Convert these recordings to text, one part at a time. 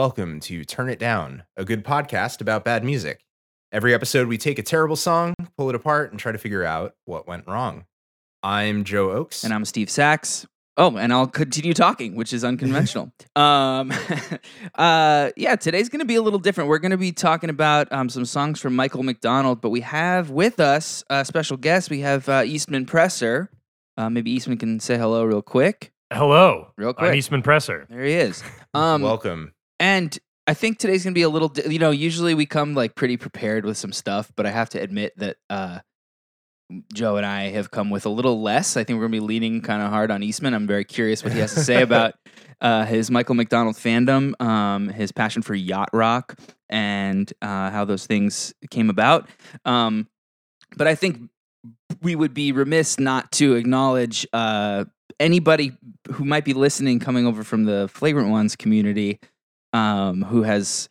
welcome to Turn It Down, a good podcast about bad music. Every episode, we take a terrible song, pull it apart, and try to figure out what went wrong. I'm Joe Oakes. And I'm Steve Sachs. Oh, and I'll continue talking, which is unconventional. um, uh, yeah, today's going to be a little different. We're going to be talking about um, some songs from Michael McDonald, but we have with us a special guest. We have uh, Eastman Presser. Uh, maybe Eastman can say hello real quick. Hello. Real quick. I'm Eastman Presser. There he is. Um, welcome. And I think today's gonna be a little. di- You know, usually we come like pretty prepared with some stuff, but I have to admit that uh, Joe and I have come with a little less. I think we're gonna be leaning kind of hard on Eastman. I'm very curious what he has to say about uh, his Michael McDonald fandom, um, his passion for yacht rock, and uh, how those things came about. Um, but I think we would be remiss not to acknowledge uh, anybody who might be listening coming over from the Flagrant Ones community um, who has,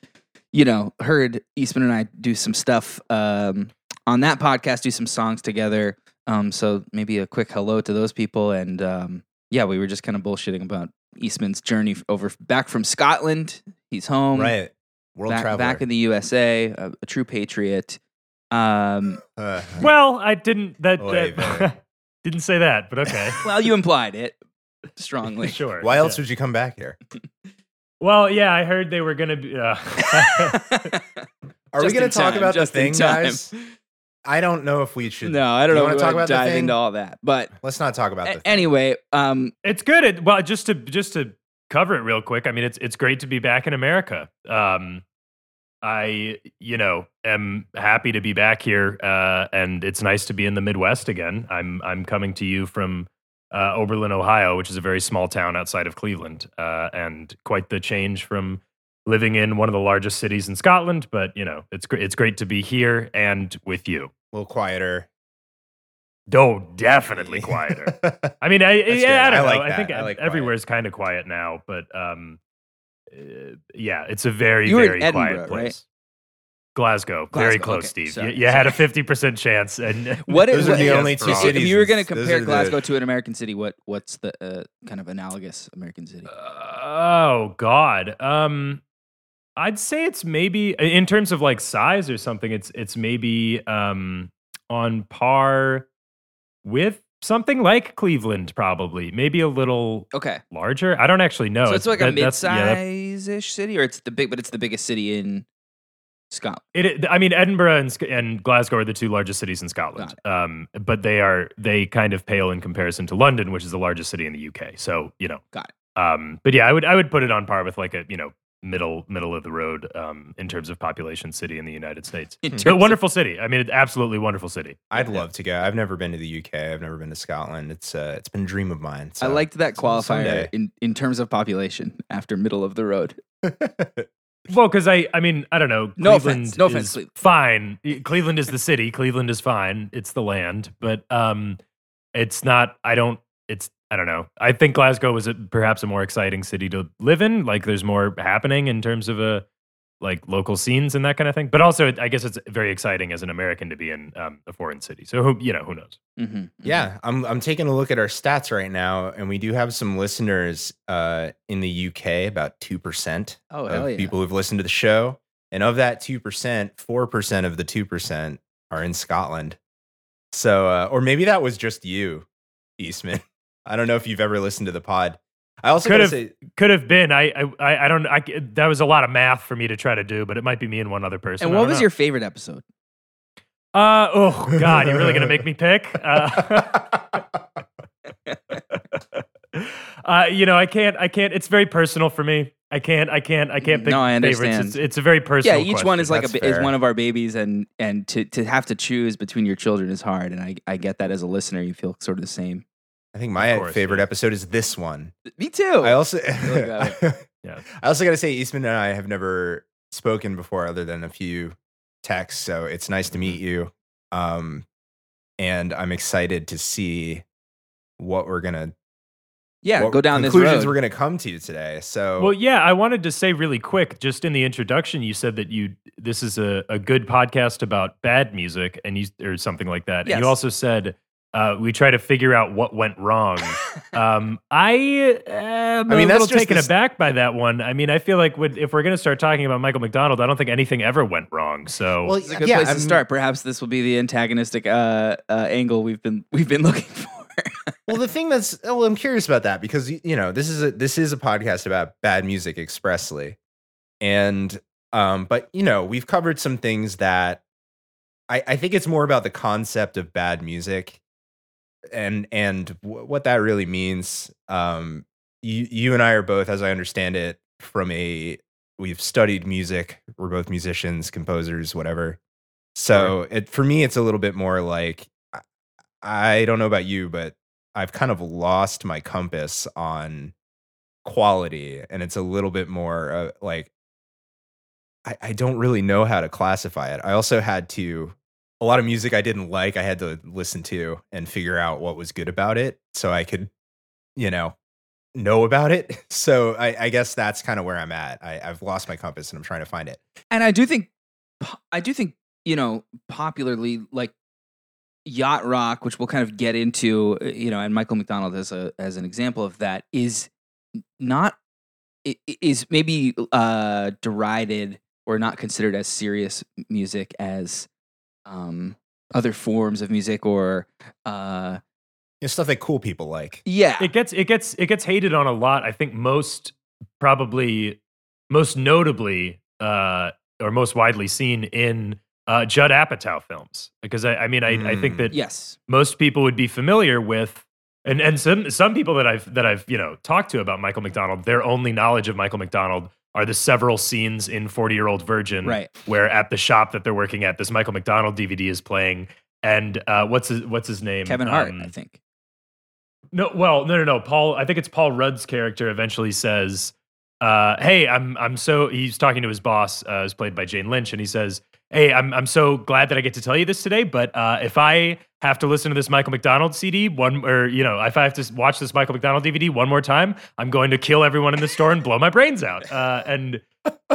you know, heard Eastman and I do some stuff um, on that podcast, do some songs together. Um, so maybe a quick hello to those people. And um, yeah, we were just kind of bullshitting about Eastman's journey over back from Scotland. He's home, right. World back, traveler. back in the USA, a, a true patriot. Um, Uh, Well, I didn't that, Oy that- didn't say that, but okay. well, you implied it strongly. sure. why else yeah. would you come back here? Well, yeah, I heard they were going to be uh, Are we going to talk time, about the just in thing, guys? I don't know if we should. no, I don't You know. wanna talk wanna about the dive thing? into all that, but Let's not talk about a- the thing. anyway, um, It's good. It, well, just to just to cover it real quick. I mean, it's it's great to be back in America. Um, I you know am happy to be back here, uh, and it's nice to be in the Midwest again. I'm I'm coming to you from uh, Oberlin, Ohio, which is a very small town outside of Cleveland, uh, and quite the change from living in one of the largest cities in Scotland. But you know, it's great. It's great to be here and with you. a little quieter. Oh, definitely quieter. I mean, I, That's yeah, I don't I know. like I think that. I like quiet. everywhere's kind of quiet now, but um, uh, yeah, it's a very, You were in very Edinburgh, quiet right? Place. Glasgow, very Glasgow, close, okay. Steve. Sorry, you, you had a fifty percent chance, and What Those are what- the yes, only two all. if you were going to compare are the- Glasgow to an American city, what what's the uh, kind of analogous American city? Oh God. Um I'd say it's maybe in terms of like size or something, it's it's maybe um on par with something like Cleveland, probably. Maybe a little Okay, larger. I don't actually know. so it's like a that- that's- yeah, that- mid-size-ish city, or it's the big, but it's the biggest city in Scotland. It, it- I mean, Edinburgh and, and Glasgow are the two largest cities in Scotland. Um, but they are they kind of pale in comparison to London, which is the largest city in the UK. So you know, Got Um, but yeah, I would I would put it on par with like a you know middle middle of the road um, in terms of population city in the United States. In But terms of- wonderful city. I mean, it's absolutely wonderful city. I'd Yeah. love to go. I've never been to the UK. I've never been to Scotland. It's uh, it's been a dream of mine. I liked that so qualifier someday. in, in terms of population after middle of the road. Well, because I, I mean, I don't know. No offense, no offense, Cleveland. Fine. Cleveland is the city. Cleveland is fine. It's the land, but um, it's not. I don't. It's. I don't know. I think Glasgow was a, perhaps a more exciting city to live in. Like, there's more happening in terms of a like local scenes and that kind of thing. But also, I guess it's very exciting as an American to be in um, a foreign city. So, who you know, who knows? Mm-hmm. Yeah, I'm I'm taking a look at our stats right now, and we do have some listeners uh, in the UK. About two percent Oh of yeah! people who've listened to the show, and of that two percent, four percent of the two percent are in Scotland. So, uh, or maybe that was just you, Eastman. I don't know if you've ever listened to the pod. I also Could have- say, Could have been. I, I, I- don't. I, that was a lot of math for me to try to do, but it might be me and one other person. and what was know. your favorite episode? Uh oh God, you're really gonna make me pick? Uh, uh, you know, I can't. I can't. It's very personal for me. I can't. I can't. I can't pick No, I favorites. understand. It's, it's a very personal. Yeah, each one is like a, is one of our babies, and and to to have to choose between your children is hard, and I I get that as a listener, you feel sort of the same. I think my course, favorite yeah. episode is this one. Me too. I also, got Yeah. I also got to say, Eastman and I have never spoken before, other than a few texts. So it's nice to Mm-hmm. meet you, um, and I'm excited to see what we're gonna yeah, what go down this conclusions road. we're gonna come to today. So Well, yeah, I wanted to say really quick, just in the introduction, you said that you this is a, a good podcast about bad music, and you or something like that. And you also said uh, we try to figure out what went wrong. um, I am I mean, a that's little taken this- aback by that one. I mean, I feel like would, if we're going to start talking about Michael McDonald, I don't think anything ever went wrong. So Well, It's a good yeah, place I to start. Perhaps this will be the antagonistic uh, uh, angle we've been we've been looking for. well, the thing that's well, I'm curious about that because you know this is a this is a podcast about bad music expressly, and um, but you know we've covered some things that I I think it's more about the concept of bad music, and and w- what that really means. Um, you you and I are both, as I understand it, from a we've studied music. We're both musicians, composers, whatever. So it for me, it's a little bit more like I- I don't know about you, but I've kind of lost my compass on quality, and it's a little bit more uh, like I, I don't really know how to classify it. I also had to a lot of music I didn't like. I had to listen to and figure out what was good about it, so I could, you know, know about it. So I, I guess that's kind of where I'm at. I, I've lost my compass, and I'm trying to find it. And I do think, I do think, you know, popularly like yacht rock, which we'll kind of get into, uh, you know, and Michael McDonald as a as an example of that is not is maybe uh derided or not considered as serious music as um other forms of music or uh You know, stuff that cool people like. yeah it gets it gets it gets hated on a lot. I think most probably most notably uh, or most widely seen in uh, Judd Apatow films because I, I mean I, I think Mm. that yes most people would be familiar with and and some some people that I've that I've you know talked to about Michael McDonald their only knowledge of Michael McDonald are the several scenes in 40 year old virgin Right. where at the shop that they're working at this Michael McDonald DVD is playing and uh, what's his what's his name Kevin Hart Um, I think no, well, no, no, no. Paul, I think it's Paul Rudd's character eventually says, uh, "Hey, I'm, I'm so." He's talking to his boss, uh, who's played by Jane Lynch, and he says, "Hey, I'm, I'm so glad that I get to tell you this today. But uh, if I have to listen to this Michael McDonald CD one, or you know, if I have to watch this Michael McDonald DVD one more time, I'm going to kill everyone in the store and blow my brains out." Uh, and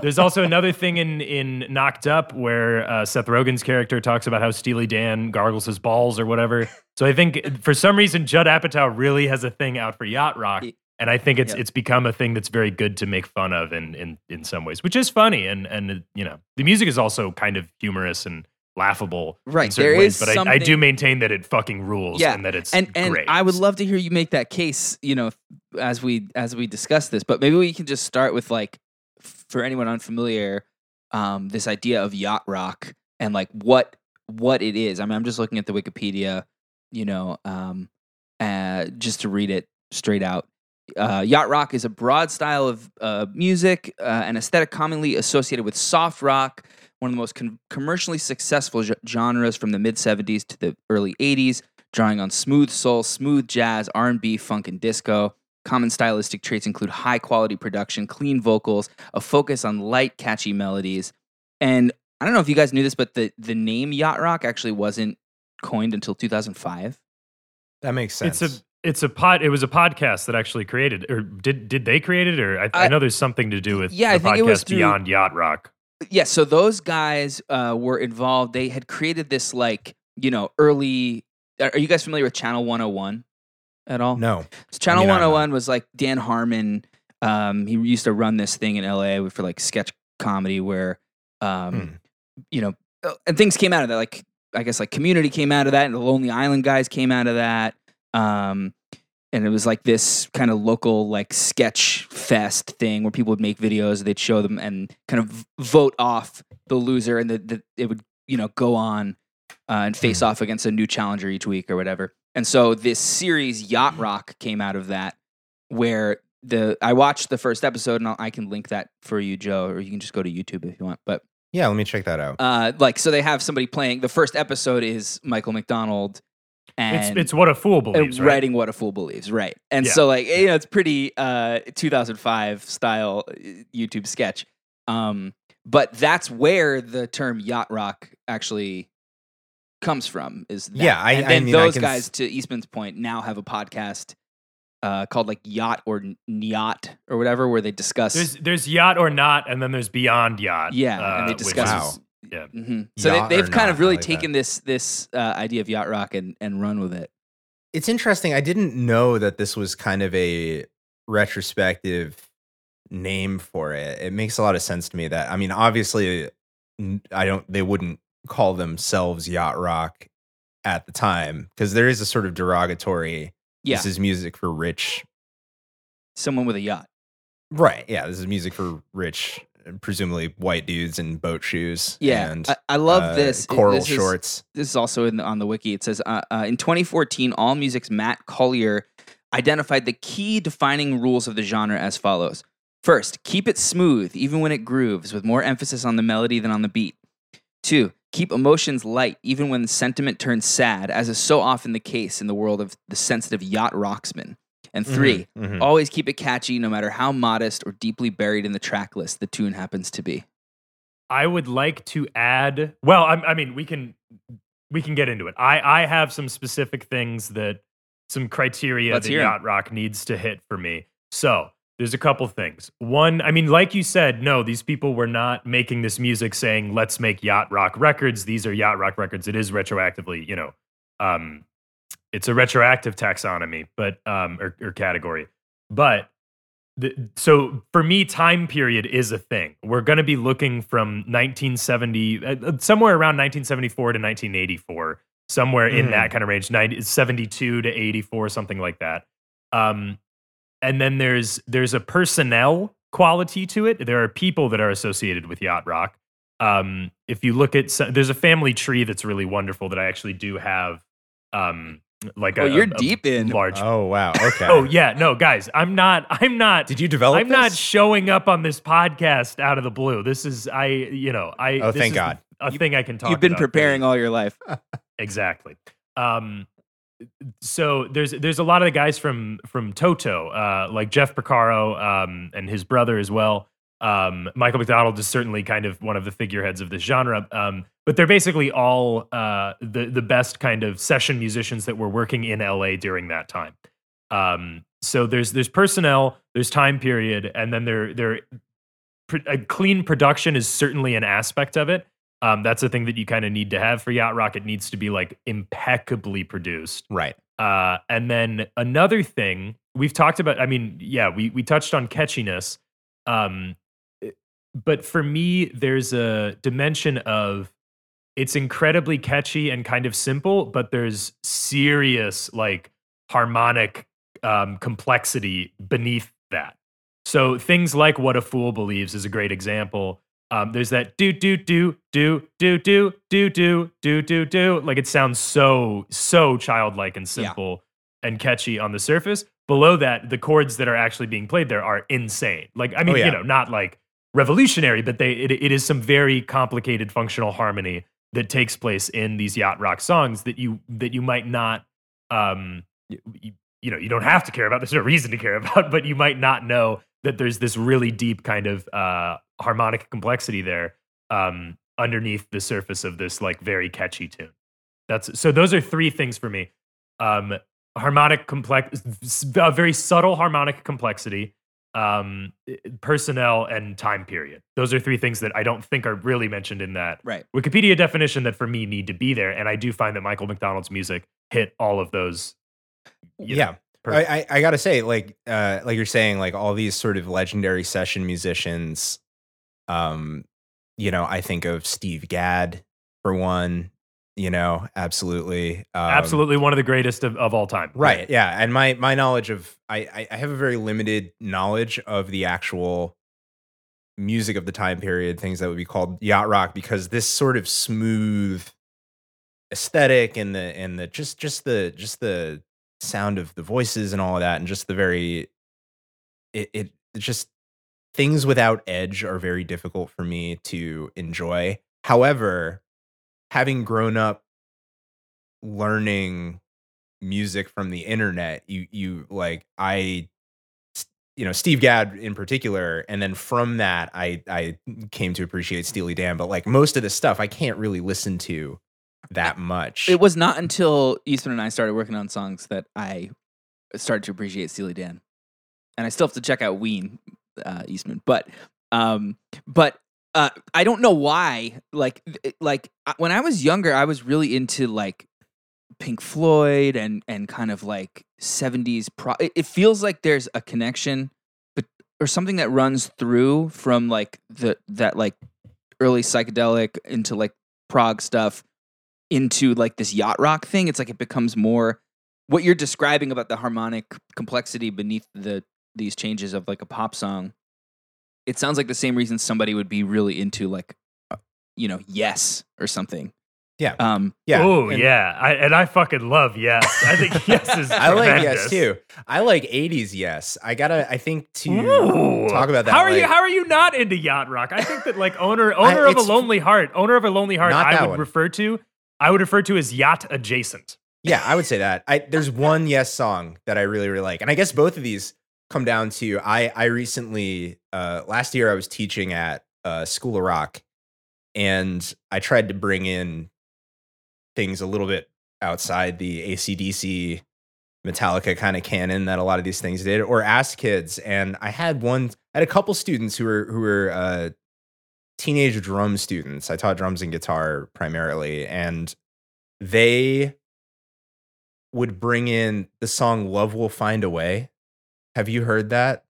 there's also another thing in in Knocked Up where uh, Seth Rogen's character talks about how Steely Dan gargles his balls or whatever. So I think for some reason Judd Apatow really has a thing out for yacht rock, and I think it's Yep. it's become a thing that's very good to make fun of in in in some ways, which is funny and and you know the music is also kind of humorous and laughable in Right, certain there ways, is but I, I do maintain that it fucking rules Yeah, and that it's and and great. I would love to hear you make that case. You know, as we as we discuss this, but maybe we can just start with like, for anyone unfamiliar, um, this idea of yacht rock and like what what it is. I mean, I'm just looking at the Wikipedia, you know, um, uh, just to read it straight out. Uh, yacht rock is a broad style of uh, music, uh, an aesthetic commonly associated with soft rock, one of the most con- commercially successful ge- genres from the mid 70s to the early 80s, drawing on smooth soul, smooth jazz, R&B, funk, and disco. Common stylistic traits include high quality production, clean vocals, a focus on light, catchy melodies. And I don't know if you guys knew this, but the, the name yacht rock actually wasn't coined until 2005. That makes sense. it's a it's a pod. It was a podcast that actually created, or did did they create it? Or I, I, I- know there's something to do with Yeah, the I think podcast it was through- Beyond Yacht Rock. yeah so those guys uh, were involved they had created this like you know early are are you guys familiar with channel 101 at all no. so channel I'm not. 101 was like dan harmon um, he used to run this thing in la for like sketch comedy where um, Hmm. you know uh, and things came out of that like i guess like community came out of that and the lonely island guys came out of that um, and it was like this kind of local like sketch fest thing where people would make videos they'd show them and kind of vote off the loser and the, the, it would you know go on uh, and face off against a new challenger each week or whatever and so this series yacht rock came out of that where the i watched the first episode and I'll, i can link that for you joe or you can just go to youtube if you want but Yeah, let me check that out. uh, like so they have somebody playing the first episode is michael mcdonald and it's what a fool uh, believes, right? writing what a fool believes right and Yeah. so like you know it's pretty uh 2005 style uh, youtube sketch um but that's where the term yacht rock actually comes from is that. Yeah, I- and I then mean, I those can guys s- to eastman's point now have a podcast uh called like yacht or yacht or whatever where they discuss There's there's yacht or not, and then there's beyond yacht. yeah uh, and they discuss is- Wow. Yeah. hmm So Yacht they, they've kind not, of really like that. taken this this uh, idea of yacht rock and, and run with it. it's interesting. I didn't know that this was kind of a retrospective name for it. It makes a lot of sense to me that I mean, obviously, n- I don't. They wouldn't call themselves yacht rock at the time because there is a sort of derogatory. Yeah, This is music for rich. someone with a yacht. Right. Yeah. This is music for rich, presumably white dudes in boat shoes. Yeah, And I, I love uh, this. Coral this is- shorts. this is also in the, on the wiki. It says uh, uh, in 2014, All Music's Matt Collar identified the key defining rules of the genre as follows: First, keep it smooth even when it grooves, with more emphasis on the melody than on the beat. Two, keep emotions light even when the sentiment turns sad, as is so often the case in the world of the sensitive yacht rocksman. And 3 Mhm, mhm. always keep it catchy, no matter how modest or deeply buried in the track list the tune happens to be. I would like to add. Well, I, I mean, we can we can get into it. I I have some specific things that some criteria Let's that hear 'em. yacht rock needs to hit for me. So there's a couple things. One, I mean, like you said, no, these people were not making this music saying let's make yacht rock records. These are yacht rock records. It is retroactively, you know, um, it's a retroactive taxonomy, but um, or, or category, but the, so for me time period is a thing. We're going to be looking from 1970 uh, uh, somewhere around 1974 to 1984 somewhere in Mhm. that kind of range 90, 72 to 84 something like that. Um, and then there's there's a personnel quality to it. There are people that are associated with yacht rock. Um, if you look at so- there's a family tree that's really wonderful that i actually do have um, like Oh, a, you're a- a deep in. large Oh wow. Okay. Oh yeah, no, guys, I'm not. I'm not. Did you develop? I'm not showing up on this podcast out of the blue. This is I. You know, I. Oh, this thank is God. A thing I can talk. About. You've been about preparing very- all your life. exactly. Um, so there's there's a lot of the guys from from Toto, uh, like Jeff Porcaro, um, and his brother as well. Um, Michael McDonald is certainly kind of one of the figureheads of this genre, um, but they're basically all uh, the the best kind of session musicians that were working in LA during that time. Um, so there's there's personnel, there's time period, and then there there a clean production is certainly an aspect of it. Um, that's a thing that you kind of need to have for yacht rock. It needs to be like impeccably produced. Right. Uh, and then another thing we've talked about. I mean, yeah, we we touched on catchiness. Um, but for me, there's a dimension of it's incredibly catchy and kind of simple, but there's serious like harmonic um, complexity beneath that. So things like "What a Fool Believes" is a great example. Um, there's that do do do do do do do do do do do like it sounds so so childlike and Yeah. simple and catchy on the surface. Below that, the chords that are actually being played there are insane. Like I mean, Oh, yeah. you know, not like revolutionary, but they it, it is some very complicated functional harmony that takes place in these yacht rock songs that you that you might not um you, you, know you don't have to care about there's no reason to care about but you might not know that there's this really deep kind of uh harmonic complexity there um underneath the surface of this like very catchy tune. That's so those are three things for me. Um harmonic complex a very subtle harmonic complexity um personnel and time period those are three things that i don't think are really mentioned in that Right. wikipedia definition that for me need to be there and i do find that michael mcdonald's music hit all of those you know, yeah. per- I, I, I gotta say, like, uh, like you're saying, like all these sort of legendary session musicians. Um, you know, I think of Steve Gadd for one. You know, absolutely, um, absolutely one of the greatest of, of all time right. Yeah, and my my knowledge of I, I I have a very limited knowledge of the actual music of the time period, things that would be called yacht rock, because this sort of smooth aesthetic and the and the just just the just the sound of the voices and all of that and just the very it, it just things without edge are very difficult for me to enjoy however having grown up learning music from the internet you you like I you know steve gadd in particular and then from that i i came to appreciate steely dan but like most of the stuff i can't really listen to that much It was not until Eastman and I started working on songs that I started to appreciate Steely Dan, and I still have to check out Ween uh, Eastman. But, um, but uh, I don't know why. Like, like uh, when I was younger, I was really into like Pink Floyd and and kind of like 70s pro it, it feels like there's a connection but or something that runs through from like the that like early psychedelic into like prog stuff into like this yacht rock thing it's like it becomes more what you're describing about the harmonic complexity beneath the these changes of like a pop song it sounds like the same reason somebody would be really into like uh, you know yes or something Yeah. um Yeah. Oh yeah, I, and I fucking love yes. I think yes is. I like yes too. I like 80s yes. I gotta, I think to Ooh. talk about that. How are you? How are you not into yacht rock? I think that like owner owner of a lonely heart, owner of a lonely heart, I would one. refer to. I would refer to as yacht adjacent. Yeah, I would say that. I there's one yes song that I really really like, and I guess both of these come down to I I recently uh last year I was teaching at uh School of Rock, and I tried to bring in things a little bit outside the ACDC Metallica kind of canon that a lot of these things did, or ask kids. And I had one, I had a couple students who were who were uh, teenage drum students. I taught drums and guitar primarily, and they would bring in the song "Love Will Find a Way." Have you heard that?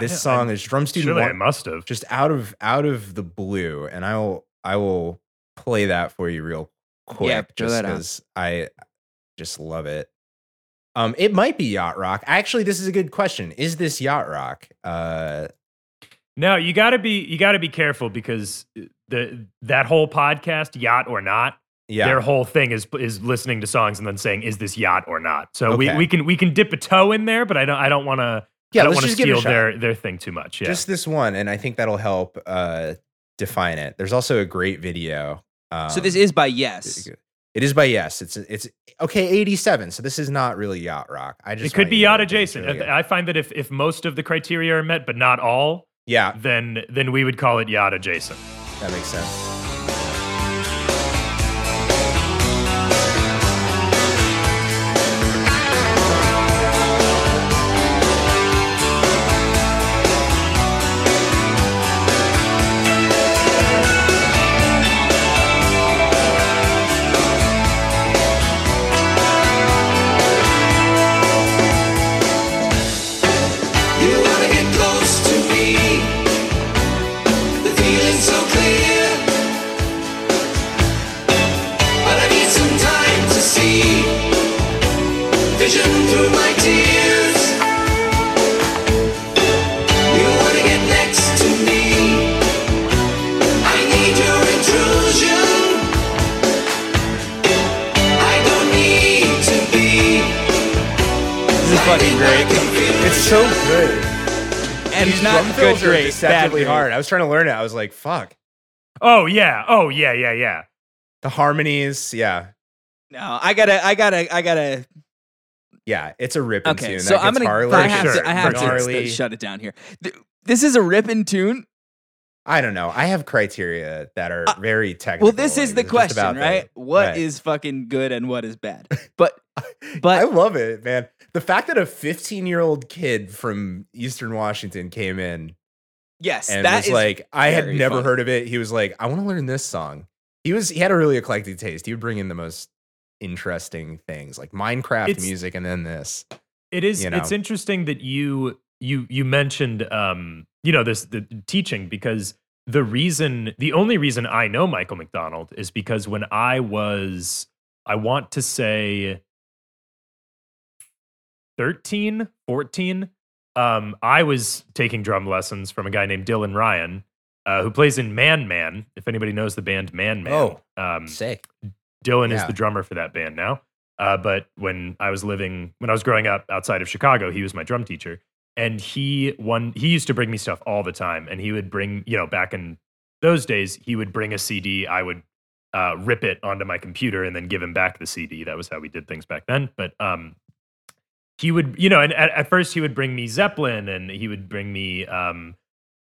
This song is drum student Surely I one- must have. just out of out of the blue, and I will I will play that for you real quick, throw just that because I just love it. Um, it might be yacht rock. Actually, this is a good question. Is this yacht rock? Uh, No, you got to be you got to be careful because the that whole podcast, yacht or not, yeah, their whole thing is is listening to songs and then saying, "Is this yacht or not?" So we, Okay. we can we can dip a toe in there, but I don't I don't want to yeah. I don't Let's want to just give it a steal shot. their their thing too much. Yeah, Just this one, and I think that'll help uh, define it. There's also a great video. Um, so this is by yes It is by yes. It's it's okay. Eighty seven. So this is not really yacht rock. I just it could be you to yacht adjacent. really. I find that if if most of the criteria are met, but not all, yeah, then then we would call it yacht adjacent. that makes sense. Hard. I was trying to learn it. I was like, fuck. Oh yeah, oh yeah, yeah, yeah. The harmonies, yeah. no i gotta i gotta i gotta Yeah, it's a ripping okay tune. so That i'm gets gonna Harley. i have sure, to i have for to shut it down here this is a ripping tune I don't know. I have criteria that are Uh, very technical. well this is like, the it's question about the- right What is fucking good and what is bad but but- I love it, man. The fact that a 15 year old kid from Eastern Washington came in yes and that was is like, I had never fun. heard of it. He was like, I want to learn this song. He was he had a really eclectic taste. He would bring in the most interesting things like Minecraft It's- music and then this. It is. you know. It's interesting that you you you mentioned um you know this the teaching because the reason the only reason I know Michael McDonald is because when I was I want to say 13 14 um I was taking drum lessons from a guy named Dylan Ryan uh, who plays in Man Man if anybody knows the band Man Man Oh, um Sick. Dylan is the drummer for that band now. Uh, but when I was living, when I was growing up outside of Chicago, he was my drum teacher, and he one he used to bring me stuff all the time, and he would bring you know back in those days he would bring a CD, I would uh, rip it onto my computer and then give him back the CD. That was how we did things back then. But um, he would you know, and at, at first he would bring me Zeppelin, and he would bring me um,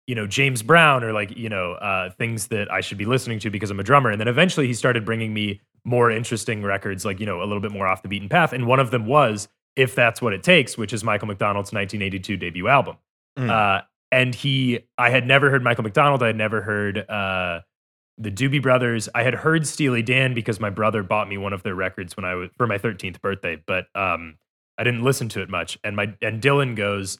you know James Brown or like you know uh, things that I should be listening to because I'm a drummer. And then eventually he started bringing me more interesting records, like you know a little bit more off the beaten path. And one of them was "If That's What It Takes," which is Michael McDonald's 1982 debut album. Mm. Uh, and he, I had never heard Michael McDonald. I had never heard uh, the Doobie Brothers. I had heard Steely Dan because my brother bought me one of their records when I was for my 13th birthday, but um, I didn't listen to it much. And my and Dylan goes,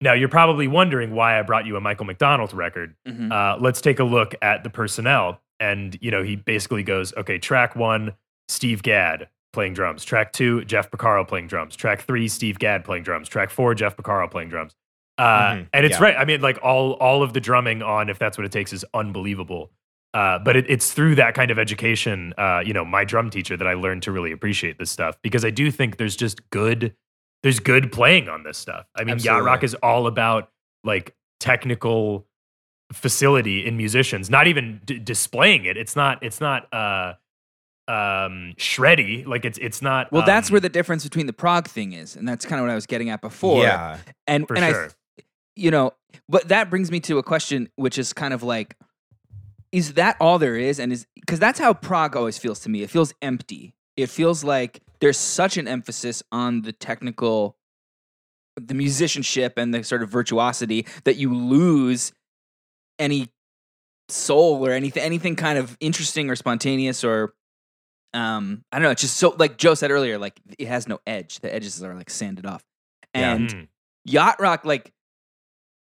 now you're probably wondering why I brought you a Michael McDonald record. Mhm. Uh, let's take a look at the personnel. And you know, he basically goes, okay, track one, Steve Gadd playing drums. Track two, Jeff Porcaro playing drums. Track three, Steve Gadd playing drums. Track four, Jeff Porcaro playing drums. Uh, Mhm, and it's yeah. right. I mean, like all all of the drumming on "If That's What It Takes" is unbelievable. Uh, but it, it's through that kind of education, uh, you know, my drum teacher that I learned to really appreciate this stuff because I do think there's just good, there's good playing on this stuff. I mean, yacht rock is all about like technical facility in musicians, not even d- displaying it. It's not, it's not, uh, um, shreddy. Like it's, it's not. Well, that's um, where the difference between the prog thing is, and that's kind of what I was getting at before. Yeah. and and I you know, but that brings me to a question, which is kind of like, is that all there is? And is because that's how prog always feels to me. It feels empty. It feels like there's such an emphasis on the technical, the musicianship and the sort of virtuosity that you lose any soul or anything, anything kind of interesting or spontaneous or. Um, I don't know. It's just so like Joe said earlier, like it has no edge. The edges are like sanded off, Yeah. and Mm. yacht rock like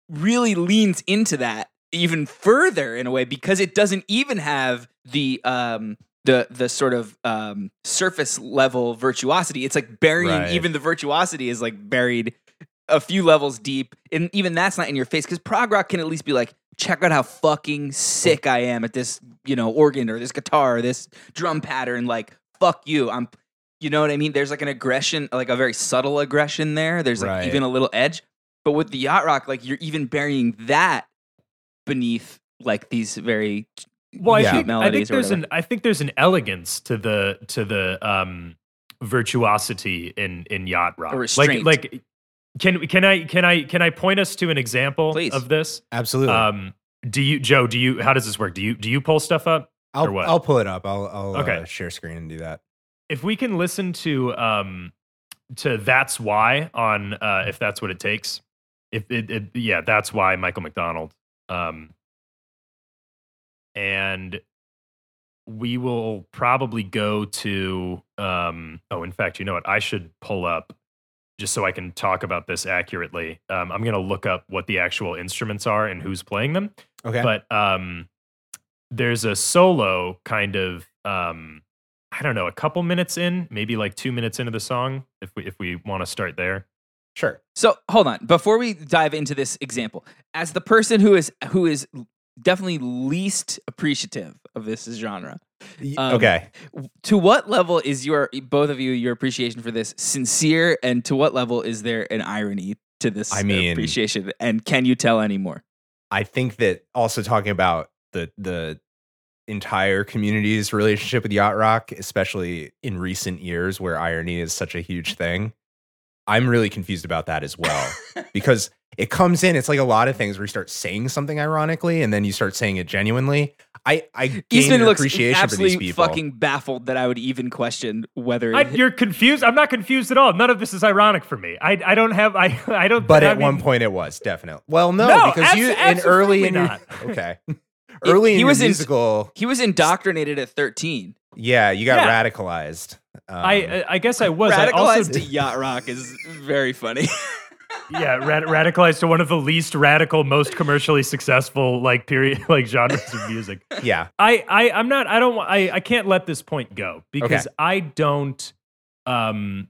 really leans into that even further in a way because it doesn't even have the um the the sort of um surface level virtuosity it's like burying Right. even the virtuosity is like buried a few levels deep and even that's not in your face because prog rock can at least be like check out how fucking sick i am at this you know organ or this guitar or this drum pattern like fuck you i'm you know what i mean there's like an aggression like a very subtle aggression there there's like Right. even a little edge but with the yacht rock like you're even burying that beneath like these very Well, I Yeah. think, I think melodies or there's an I think there's an elegance to the to the um virtuosity in in yacht rock. A like like can can I can I can I point us to an example Please. of this? Absolutely. Um do you Joe, do you how does this work? Do you do you pull stuff up? I'll, what? I'll pull it up. I'll, I'll Okay. uh, share screen and do that. If we can listen to um to that's why on uh if that's what it takes. If it, it yeah, that's why Michael McDonald. Um and we will probably go to um oh in fact you know what i should pull up just so i can talk about this accurately um, i'm going to look up what the actual instruments are and who's playing them Okay. but um there's a solo kind of um i don't know a couple minutes in maybe like two minutes into the song if we if we want to start there sure. So hold on. Before we dive into this example, as the person who is who is definitely least appreciative of this genre, Um, okay. to what level is your both of you your appreciation for this sincere, and to what level is there an irony to this I mean- appreciation? And can you tell anymore? I think that also talking about the the entire community's relationship with yacht rock, especially in recent years where irony is such a huge thing. I'm really confused about that as well because it comes in. It's like a lot of things where you start saying something ironically and then you start saying it genuinely. I I gain Eastman an looks appreciation for these absolutely people. fucking baffled that I would even question whether. I, you're confused i'm not confused at all none of this is ironic for me i, I don't have i i don't but I at one point it was definitely. Well, no, No, because abs- you in early in your absolutely okay, early in he your was in- musical, he was indoctrinated at thirteen. Yeah, you got Yeah. radicalized. Um, I I guess I was. I Radicalized also to yacht rock is very funny. yeah, rad- radicalized to one of the least radical, most commercially successful like period like genres of music. yeah, I I I'm not. I don't. I I can't let this point go because Okay. I don't. Um,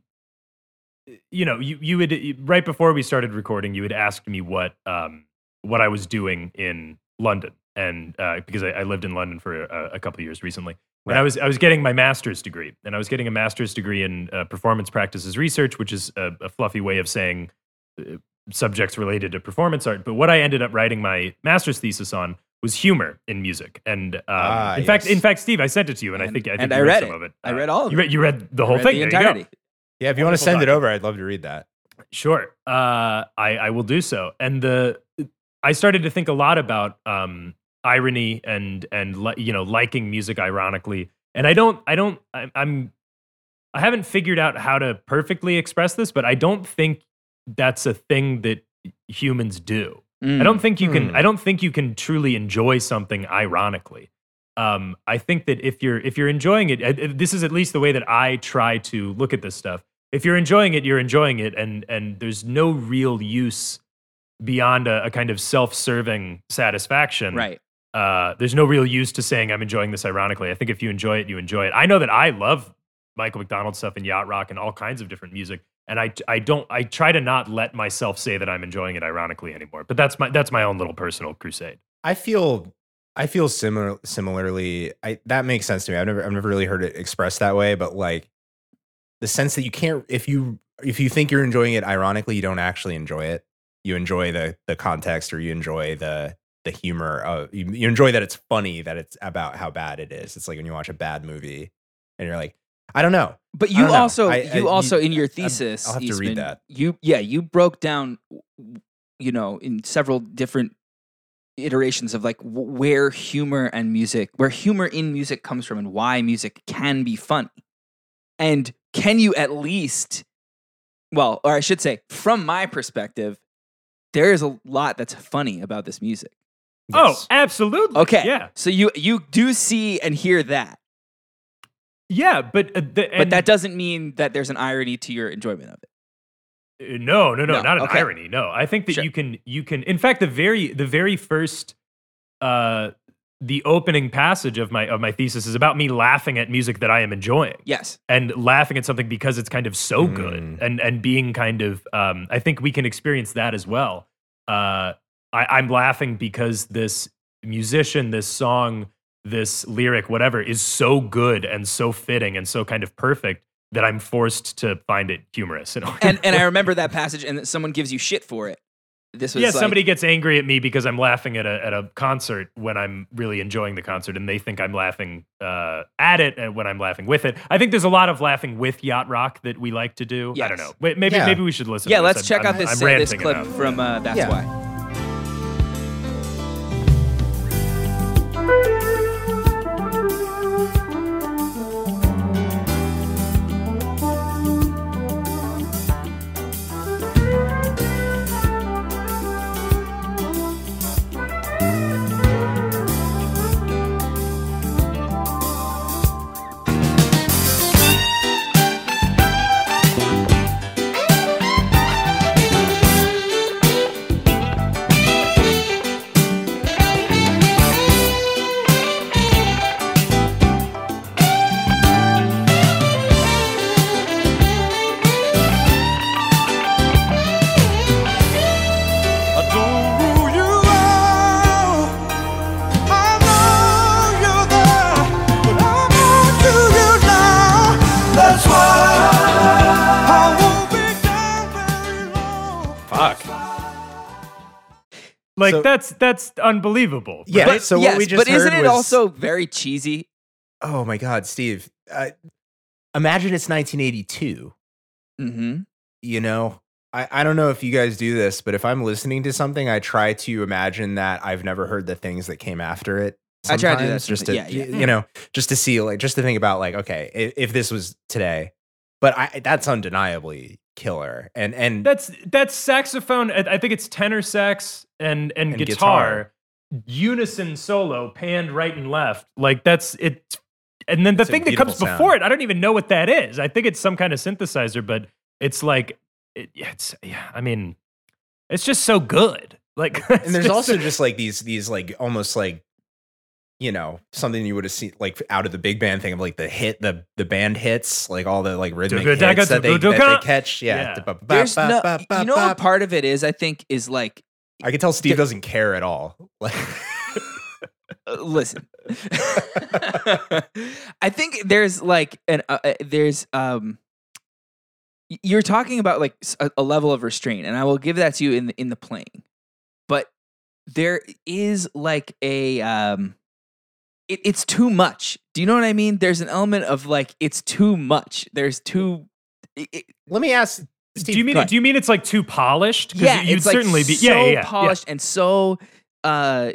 you know, you you would right before we started recording, you had asked me what um what I was doing in London, and uh, because I, I lived in London for a, a couple of years recently. And I was I was getting my master's degree, and I was getting a master's degree in uh, performance practices research, which is a, a fluffy way of saying uh, subjects related to performance art. But what I ended up writing my master's thesis on was humor in music. And um, Ah, in fact, in fact, Steve, I sent it to you, and, I think I think and you I read, read some it. of it. I Uh, read all of you it. you read the whole Read thing. the There you go. entirety. yeah. If you want to Wonderful send it over, I'd love to read that. Sure. Uh, I, I will do so. And the I started to think a lot about um, irony and and you know liking music ironically. And I don't I don't I, I'm I haven't figured out how to perfectly express this, but I don't think that's a thing that humans do. I Mm. don't think you can. Hmm. I don't think you can truly enjoy something ironically. um, I think that if you're if you're enjoying it, uh, this is at least the way that I try to look at this stuff. If you're enjoying it, you're enjoying it, and and there's no real use beyond a, a kind of self-serving satisfaction. Right. Uh, there's no real use to saying I'm enjoying this ironically. I think if you enjoy it, you enjoy it. I know that I love Michael McDonald stuff and yacht rock and all kinds of different music, and I I don't I try to not let myself say that I'm enjoying it ironically anymore. But that's my that's my own little personal crusade. I feel I feel similar similarly. I that makes sense to me. I've never I've never really heard it expressed that way, but like the sense that you can't if you if you think you're enjoying it ironically, you don't actually enjoy it. You enjoy the the context or you enjoy the the humor. of you, you enjoy that it's funny that it's about how bad it is. It's like when you watch a bad movie and you're like, I don't know. But you also, I- I- you you- also in your thesis, I'll have to read that. You, yeah, you broke down, you know, in several different iterations of like where humor and music, where humor in music comes from, and why music can be funny. And can you at least, well, or I should say, from my perspective, there is a lot that's funny about this music. Yes. Oh, absolutely. Okay, Yeah. So you you do see and hear that, Yeah, but uh, the, but that doesn't mean that there's an irony to your enjoyment of it. Uh, No, no, no, No, not an okay. irony. No, I think that Sure. you can, you can. In fact, the very, the very first, uh, the opening passage of my of my thesis is about me laughing at music that I am enjoying Yes. and laughing at something because it's kind of so good Mm. and and being kind of. Um, I think we can experience that as well. Uh, I, I'm laughing because this musician, this song, this lyric, whatever, is so good and so fitting and so kind of perfect that I'm forced to find it humorous. In and and I remember that passage, and that someone gives you shit for it. This was yeah, like, somebody gets angry at me because I'm laughing at a at a concert when I'm really enjoying the concert, and they think I'm laughing uh, at it when I'm laughing with it. I think there's a lot of laughing with yacht rock that we like to do. I don't know. Wait, Maybe Yeah. maybe we should listen. Yeah, to let's this. check I'm- out this I'm uh, this clip from uh, That's Yeah. Why. Like So- that's that's unbelievable. Yeah. right? so yes, what we just but isn't it was- also very cheesy? Oh my God, Steve. Uh, imagine it's 1982. Mm-hmm. You know, I, I don't know if you guys do this, but if I'm listening to something, I try to imagine that I've never heard the things that came after it. I try to do that just to. Yeah, yeah. you know, just to see like just to think about like okay, if, if this was today, but I that's undeniably killer. And and That's that's saxophone. I think it's tenor sax and and, And guitar, unison solo, panned right and left. Like that's it. And then the It's thing that comes beautiful before it, I don't even know what that is. I think it's some kind of synthesizer, but it's like it, it's yeah. I mean, it's just so good. Like, and there's also just like these these like almost like you know something you would have seen like out of the big band thing of like the hit the the band hits like all the like rhythmic hits that they, that they catch yeah Yeah. No, you know what part of it is? I think is like, I can tell Steve doesn't care at all like listen. I think there's like an uh, there's um. You're talking about like a level of restraint, and I will give that to you in the, in the playing, but there is like a um. It, it's too much. Do you know what I mean? There's an element of like it's too much. There's too. It, it- let me ask Steve do you mean do you mean it's like too polished? 'Cause yeah, you'd it's like certainly be. so yeah, yeah, yeah, polished and so. uh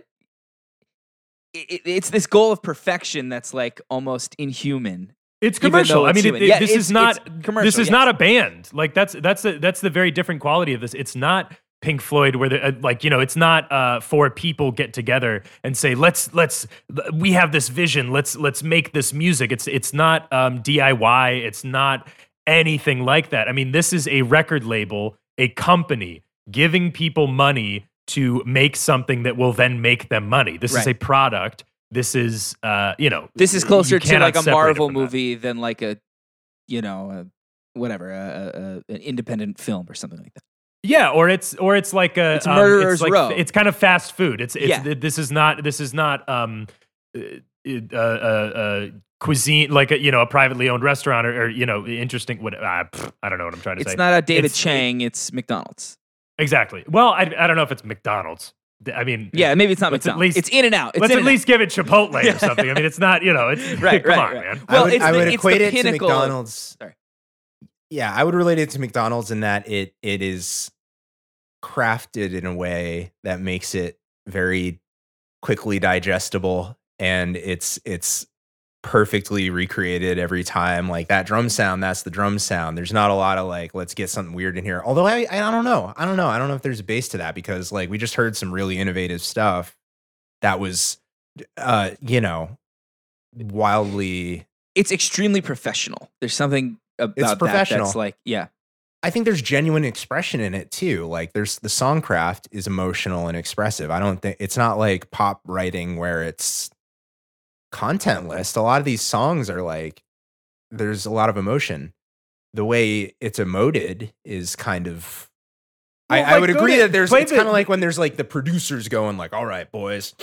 it, it- it's this goal of perfection that's like almost inhuman. It's commercial. though I mean, it, it- Yeah, this is not commercial, this is yes. not a band. Like that's that's the that's the very different quality of this. It's not Pink Floyd, where they're uh, like, you know, it's not uh, four people get together and say, let's let's we have this vision, let's let's make this music. It's it's not um, DIY. It's not anything like that. I mean, this is a record label, a company giving people money to make something that will then make them money. This is a product. This is, uh, you know, This is closer to like a Marvel from that. movie than like a, you know, a, whatever, a, an independent film or something like that. Yeah, or it's or it's like a It's um, Murderer's like, Row. It's kind of fast food. It's it's Yeah. this is not this is not um uh, uh, uh, cuisine like a, you know a privately owned restaurant or, or you know interesting what uh, pff, I don't know what I'm trying to It's say. It's not a David It's- Chang. It's McDonald's. exactly. Well, I I don't know if it's McDonald's. I mean, Yeah, maybe it's not Let's at least- it's In and Out. It's let's In at and Out. least give it Chipotle or something. I mean, it's not you know it's Right, come right, on, right. man. Well, I would, it's I the- would it's the equate it to McDonald's. Sorry. Yeah, I would relate it to McDonald's in that it it is crafted in a way that makes it very quickly digestible and it's it's perfectly recreated every time like that drum sound that's the drum sound there's not a lot of like let's get something weird in here although I, I don't know i don't know i don't know if there's a base to that because like we just heard some really innovative stuff that was uh you know wildly It's extremely professional. There's something about that professional. that's like, yeah, I think there's genuine expression in it too. Like there's the songcraft is emotional and expressive. I don't think it's not like pop writing where it's contentless. A lot of these songs are like there's a lot of emotion. The way it's emoted is kind of Well, I, I would agree that there's it's kind of like when there's like the producers going like, all right, boys,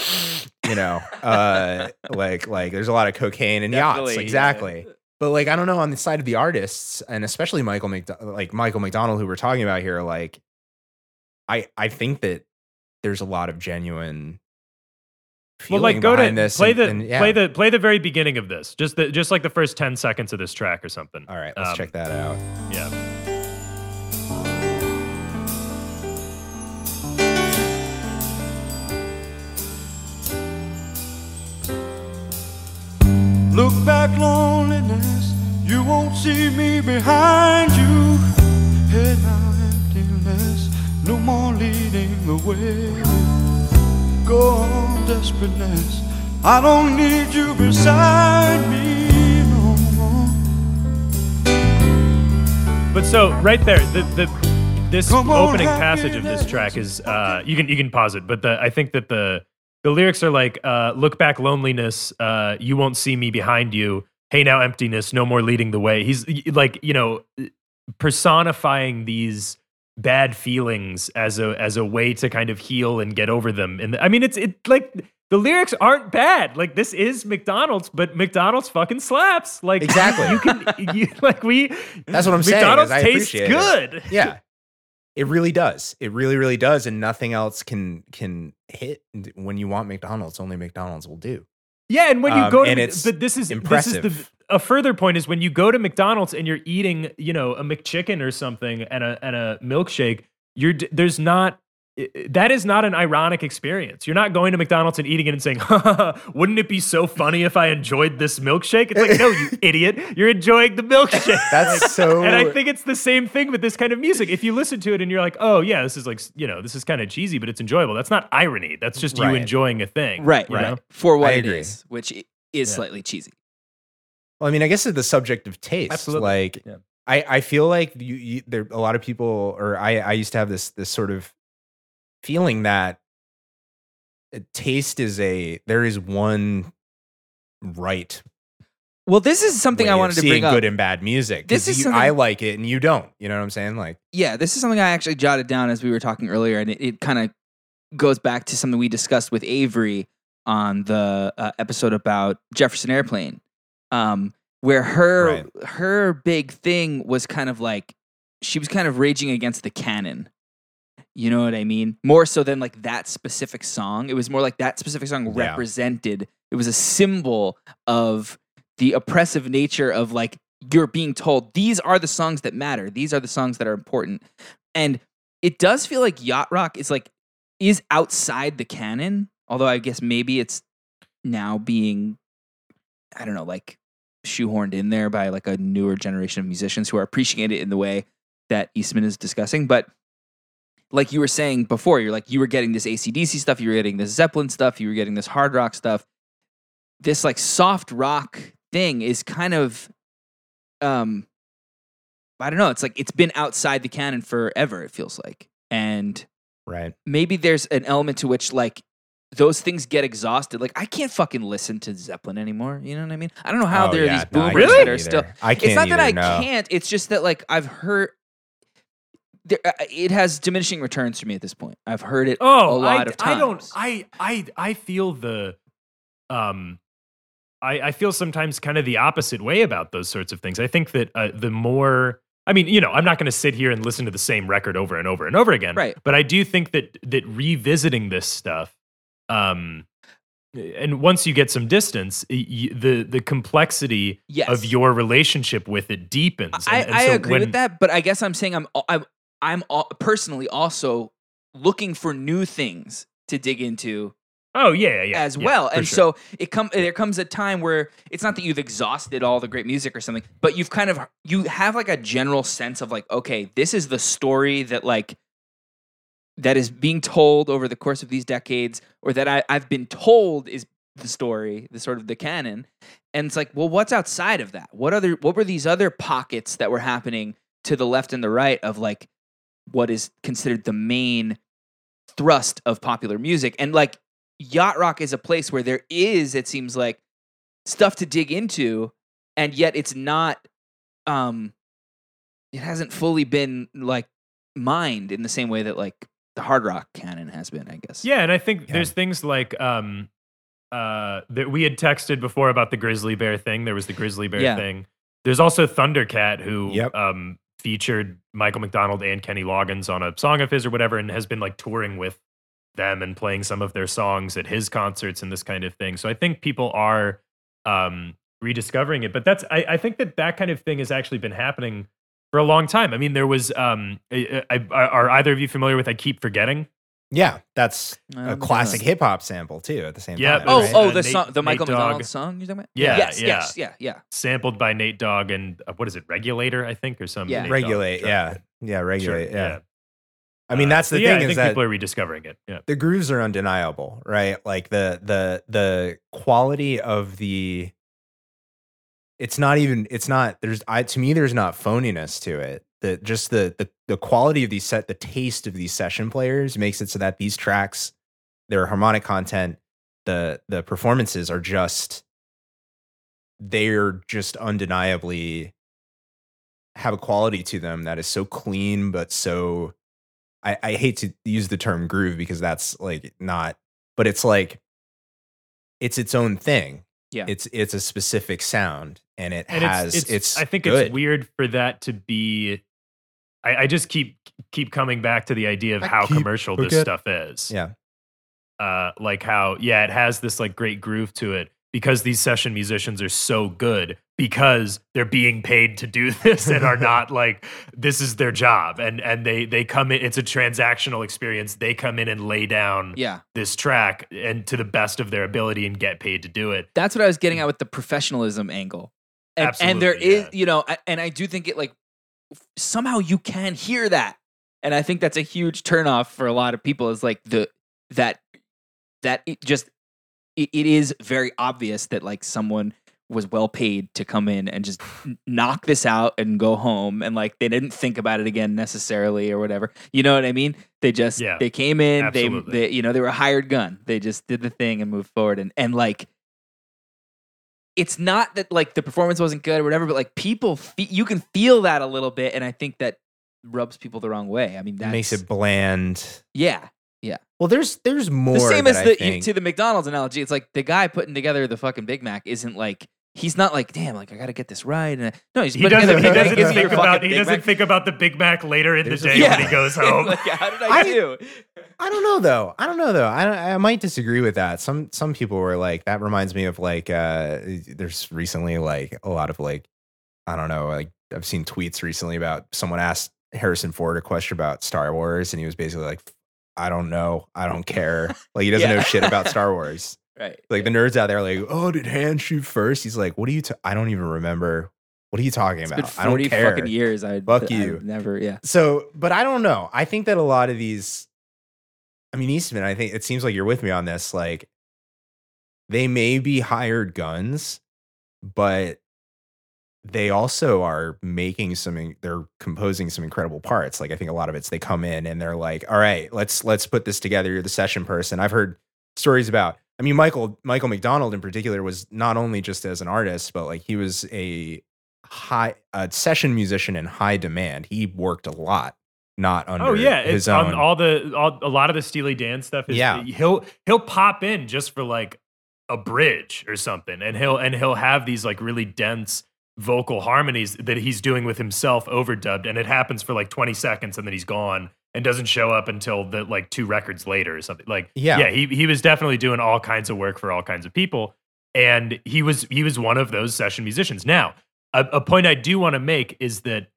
you know, uh like like there's a lot of cocaine and yachts. exactly. yeah. But like I don't know on the side of the artists and especially Michael McDo- like Michael McDonald who we're talking about here like I I think that there's a lot of genuine Well, like go to this play and- the and, yeah. play the play the very beginning of this, just the just like the first ten seconds of this track or something. All right, let's Um, check that out. Yeah. Back, loneliness. You won't see me behind you. Head now, emptiness. No more leading the way. Go on, desperateness. I don't need you beside me no more. But so right there, the the this on, opening passage of this track is uh you can you can pause it, but the I think that the the lyrics are like uh look back loneliness, uh you won't see me behind you. Hey now emptiness, no more leading the way. He's like, you know, personifying these bad feelings as a as a way to kind of heal and get over them. And I mean it's it like the lyrics aren't bad. Like this is McDonald's, but McDonald's fucking slaps. Like Exactly. you can you like we That's what I'm saying, McDonald's tastes appreciate it. good. Yeah. It really does. It really, really does. And nothing else can can hit when you want McDonald's. Only McDonald's will do. Yeah, and when you Um, go to, and it's but this is impressive. this is the a further point is when you go to McDonald's and you're eating, you know, a McChicken or something and a and a milkshake. You're there's not that is not an ironic experience. You're not going to McDonald's and eating it and saying, "Ha, ha, ha, "Wouldn't it be so funny if I enjoyed this milkshake?" It's like, no, you idiot, you're enjoying the milkshake. That's so And I think it's the same thing with this kind of music. If you listen to it and you're like, "Oh yeah, this is like you know, this is kind of cheesy, but it's enjoyable." That's not irony. That's just you enjoying a thing, right, you right, know? for what I it agree. is, which is Yeah. slightly cheesy. Well, I mean, I guess it's the subject of taste. Absolutely. Like, Yeah. I, I feel like you, you, there a lot of people, or I, I used to have this this sort of feeling that uh, taste is a there is one right. Well, this is something I wanted to bring up. good and bad music. This is you- I like it and you don't. You know what I'm saying? Like, yeah, this is something I actually jotted down as we were talking earlier, and it, it kind of goes back to something we discussed with Avery on the uh, episode about Jefferson Airplane, um, where her her big thing was kind of like she was kind of raging against the canon. You know what I mean? More so than like that specific song. It was more like that specific song Yeah. represented. It was a symbol of the oppressive nature of like you're being told these are the songs that matter. These are the songs that are important. And it does feel like yacht rock is like is outside the canon, although I guess maybe it's now being I don't know, like shoehorned in there by like a newer generation of musicians who are appreciating it in the way that Eastman is discussing. But like you were saying before, you're like you were getting this ACDC stuff, you were getting this Zeppelin stuff, you were getting this hard rock stuff. This like soft rock thing is kind of um I don't know, it's like it's been outside the canon forever, it feels like. And Right. maybe there's an element to which like those things get exhausted. Like I can't fucking listen to Zeppelin anymore. You know what I mean? I don't know how Oh, there are these No, boomers can't that are still. I can't It's not that I either, no. can't. It's just that like I've heard. There, uh, it has diminishing returns for me at this point. I've heard it Oh, a lot I, of times. I don't. I I I feel the, um, I I feel sometimes kind of the opposite way about those sorts of things. I think that uh, the more. I mean, you know, I'm not going to sit here and listen to the same record over and over and over again. Right. But I do think that that revisiting this stuff, um, and once you get some distance, y- y- the the complexity Yes. of your relationship with it deepens. I, And- and I so agree when- with that, but I guess I'm saying I'm I'm I'm al- personally also looking for new things to dig into Oh yeah, yeah, as yeah, well. And sure. so it come there comes a time where it's not that you've exhausted all the great music or something, but you've kind of you have like a general sense of like, okay, this is the story that like that is being told over the course of these decades, or that I, I've been told is the story, the sort of the canon. And it's like, well, what's outside of that? What other what were these other pockets that were happening to the left and the right of like what is considered the main thrust of popular music? And like yacht rock is a place where there is, it seems like, stuff to dig into, and yet it's not um it hasn't fully been like mined in the same way that like the hard rock canon has been, I guess. Yeah, and I think Yeah. there's things like um uh that we had texted before about the grizzly bear thing. There was the grizzly bear Yeah. thing. There's also Thundercat who Yep. um featured Michael McDonald and Kenny Loggins on a song of his or whatever and has been like touring with them and playing some of their songs at his concerts and this kind of thing. So I think people are um rediscovering it. But that's I, I think that that kind of thing has actually been happening for a long time. I mean, there was um I, I, are either of you familiar with I Keep Forgetting? Yeah, that's I a don't classic know. hip hop sample too. At the same Yeah, time. Oh, right? oh, Uh, the Nate- song, the Nate Michael Dogg. McDonald song you're talking about? Yeah, yes, yeah. yes, yeah, yeah. sampled by Nate Dogg and uh, what is it, Regulator? I think or some Yeah. Nate regulate. track. Yeah, yeah, Sure, regulate. yeah. I mean, Uh, that's the so yeah, thing I is think that people are rediscovering it. Yeah, the grooves are undeniable, right? Like the the the quality of the it's not even it's not there's I to me there's not phoniness to it. The just the the the quality of these set the taste of these session players makes it so that these tracks their harmonic content the the performances are just they're just undeniably have a quality to them that is so clean but so I, I hate to use the term groove because that's like not but it's like it's its own thing Yeah. it's it's a specific sound and it and has it's, it's, it's, I think good. it's weird for that to be. I, I just keep keep coming back to the idea of I how commercial this stuff is. yeah uh, like how yeah, it has this like great groove to it because these session musicians are so good because they're being paid to do this and are not like this is their job and and they they come in it's a transactional experience they come in and lay down Yeah. this track and to the best of their ability and get paid to do it That's what I was getting at with the professionalism angle. And, and there Absolutely, is, you know, and I do think it like somehow you can hear that. And I think that's a huge turnoff for a lot of people is like the that that it just it, it is very obvious that like someone was well paid to come in and just knock this out and go home and like they didn't think about it again necessarily or whatever. You know what I mean? They just Yeah, they came in, they they you know, they were a hired gun. They just did the thing and moved forward and and like it's not that like the performance wasn't good or whatever, but like people, fe- you can feel that a little bit, and I think that rubs people the wrong way. I mean, that makes it bland yeah. Yeah. Well there's there's more The same as I the you, to the McDonald's analogy. It's like the guy putting together the fucking Big Mac isn't like he's not like damn like I got to get this right. And no, he's he doesn't, he a doesn't think about he doesn't Mac. think about the Big Mac later in the There's a- day Yeah. when he goes home like, how did I, I- do? I don't know though. I don't know though. I I might disagree with that. Some some people were like that reminds me of like uh there's recently like a lot of like I don't know, like I've seen tweets recently about someone asked Harrison Ford a question about Star Wars and he was basically like I don't know. I don't care. Like he doesn't Yeah. know shit about Star Wars. Right. Like the nerds out there are like, "Oh, did Han shoot first? He's like, "What do you t- I don't even remember What are you talking It's about? been I don't care. fucking years. I Fuck you. never. Yeah. So, but I don't know. I think that a lot of these, I mean, Eastman, I think it seems like you're with me on this. Like, they may be hired guns, but they also are making some, they're composing some incredible parts. Like, I think a lot of it's they come in and they're like, all right, let's, let's put this together. You're the session person. I've heard stories about, I mean, Michael, Michael McDonald in particular was not only just as an artist, but like he was a high, a session musician in high demand. He worked a lot, not oh, under Oh yeah, his it's own. on all the all, a lot of the Steely Dan stuff. Is, Yeah. he'll he'll pop in just for like a bridge or something, and he'll and he'll have these like really dense vocal harmonies that he's doing with himself overdubbed, and it happens for like twenty seconds, and then he's gone and doesn't show up until the like two records later or something. Like Yeah. yeah, he he was definitely doing all kinds of work for all kinds of people, and he was he was one of those session musicians. Now, a, a point I do want to make is that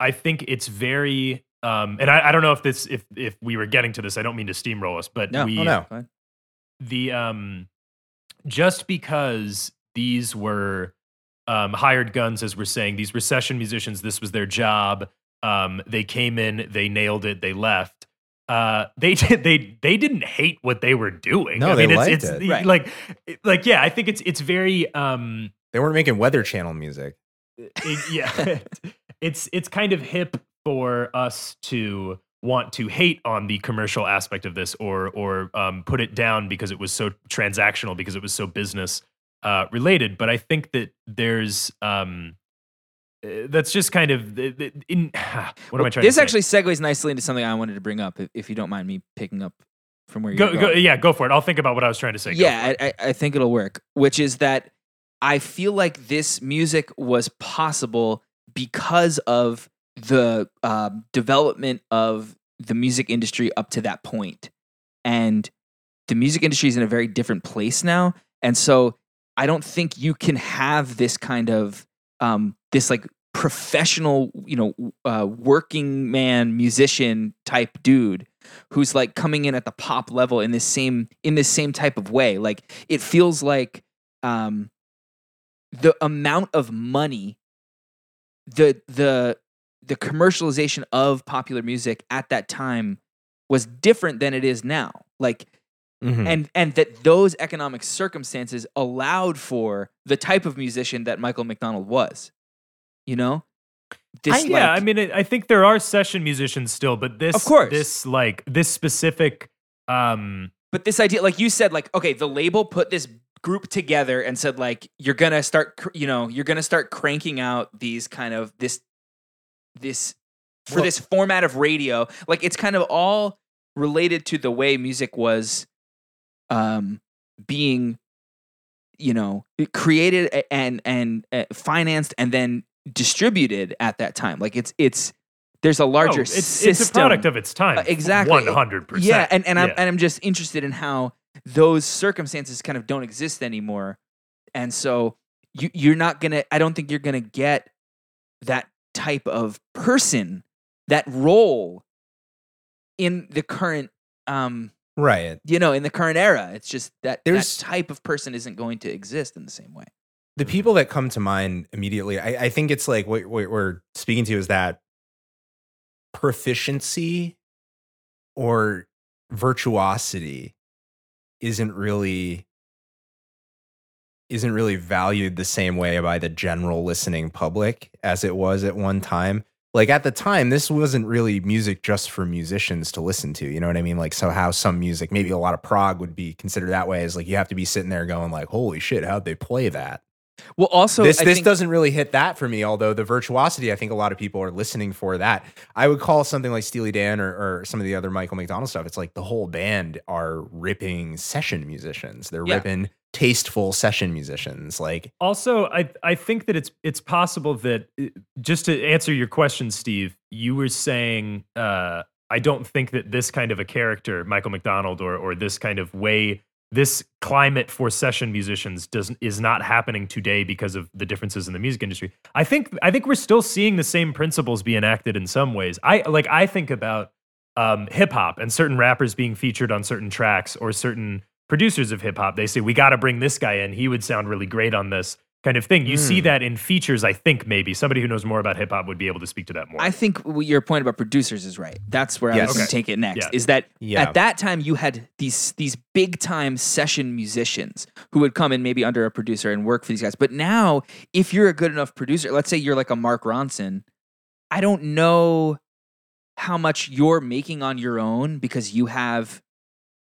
I think it's very um and I, I don't know if this if if we were getting to this, I don't mean to steamroll us, but No. we Oh, no. The um just because these were um hired guns as we're saying, these recession musicians, this was their job. Um they came in, they nailed it, they left. Uh, they did. They they didn't hate what they were doing. No, I they mean, liked it's, it. Right. like, like yeah. I think it's it's very um, they weren't making Weather Channel music. it- yeah, it's it's kind of hip for us to want to hate on the commercial aspect of this or or um, put it down because it was so transactional because it was so business uh, related. But I think that there's um, that's just kind of in what am I trying this to say? actually segues nicely into something I wanted to bring up, if, if you don't mind me picking up from where you're go, going. go yeah go for it. I'll think about what I was trying to say. Yeah. I, I, I think it'll work. Which is that I feel like this music was possible because of the uh, development of the music industry up to that point, and the music industry is in a very different place now. And so I don't think you can have this kind of um, this like professional, you know, uh, working man musician type dude who's like coming in at the pop level in this same in this same type of way. Like it feels like um, the amount of money, the the the commercialization of popular music at that time was different than it is now. Like Mhm. and and that those economic circumstances allowed for the type of musician that Michael McDonald was. You know, this yeah, like- I mean, it, I think there are session musicians still, but this, Of course. this like this specific, um, but this idea, like you said, like okay, the label put this group together and said like you're gonna start, cr- you know, you're gonna start cranking out these kind of this this for Well- this format of radio. Like it's kind of all related to the way music was um being you know created and and uh, financed and then distributed at that time. Like it's it's there's a larger oh, it's system it's a product of its time, Uh, exactly. one hundred percent. yeah and, and i'm and i'm just interested in how those circumstances kind of don't exist anymore. And so you you're not gonna i don't think you're gonna get that type of person that role in the current um right. you know in the current era. It's just that There's- that type of person isn't going to exist in the same way The people that come to mind immediately, I, I think it's like what, what we're speaking to is that proficiency or virtuosity isn't really isn't really valued the same way by the general listening public as it was at one time. Like at the time, this wasn't really music just for musicians to listen to. You know what I mean? Like so how some music, maybe a lot of prog would be considered that way is like you have to be sitting there going like, holy shit, how'd they play that? Well also this I this think- doesn't really hit that for me. Although the virtuosity, I think a lot of people are listening for that. I would call something like Steely Dan or, or some of the other Michael McDonald stuff. It's like the whole band are ripping session musicians. They're Yeah. ripping tasteful session musicians. Like Also, I I think that it's it's possible that uh, just to answer your question, Steve, you were saying uh, I don't think that this kind of a character, Michael McDonald, or or this kind of way, this climate for session musicians doesn't is not happening today because of the differences in the music industry. I think I think we're still seeing the same principles be enacted in some ways. I like I think about um, hip hop and certain rappers being featured on certain tracks or certain producers of hip hop. They say we got to bring this guy in. He would sound really great on this. Kind of thing. You see Mm. that in features. I think maybe somebody who knows more about hip hop would be able to speak to that more. I think your point about producers is right. That's where I Yes. was going to take it next. Yeah. Is that Yeah. at that time you had these these big time session musicians who would come in maybe under a producer and work for these guys. But now, if you're a good enough producer, let's say you're like a Mark Ronson, I don't know how much you're making on your own because you have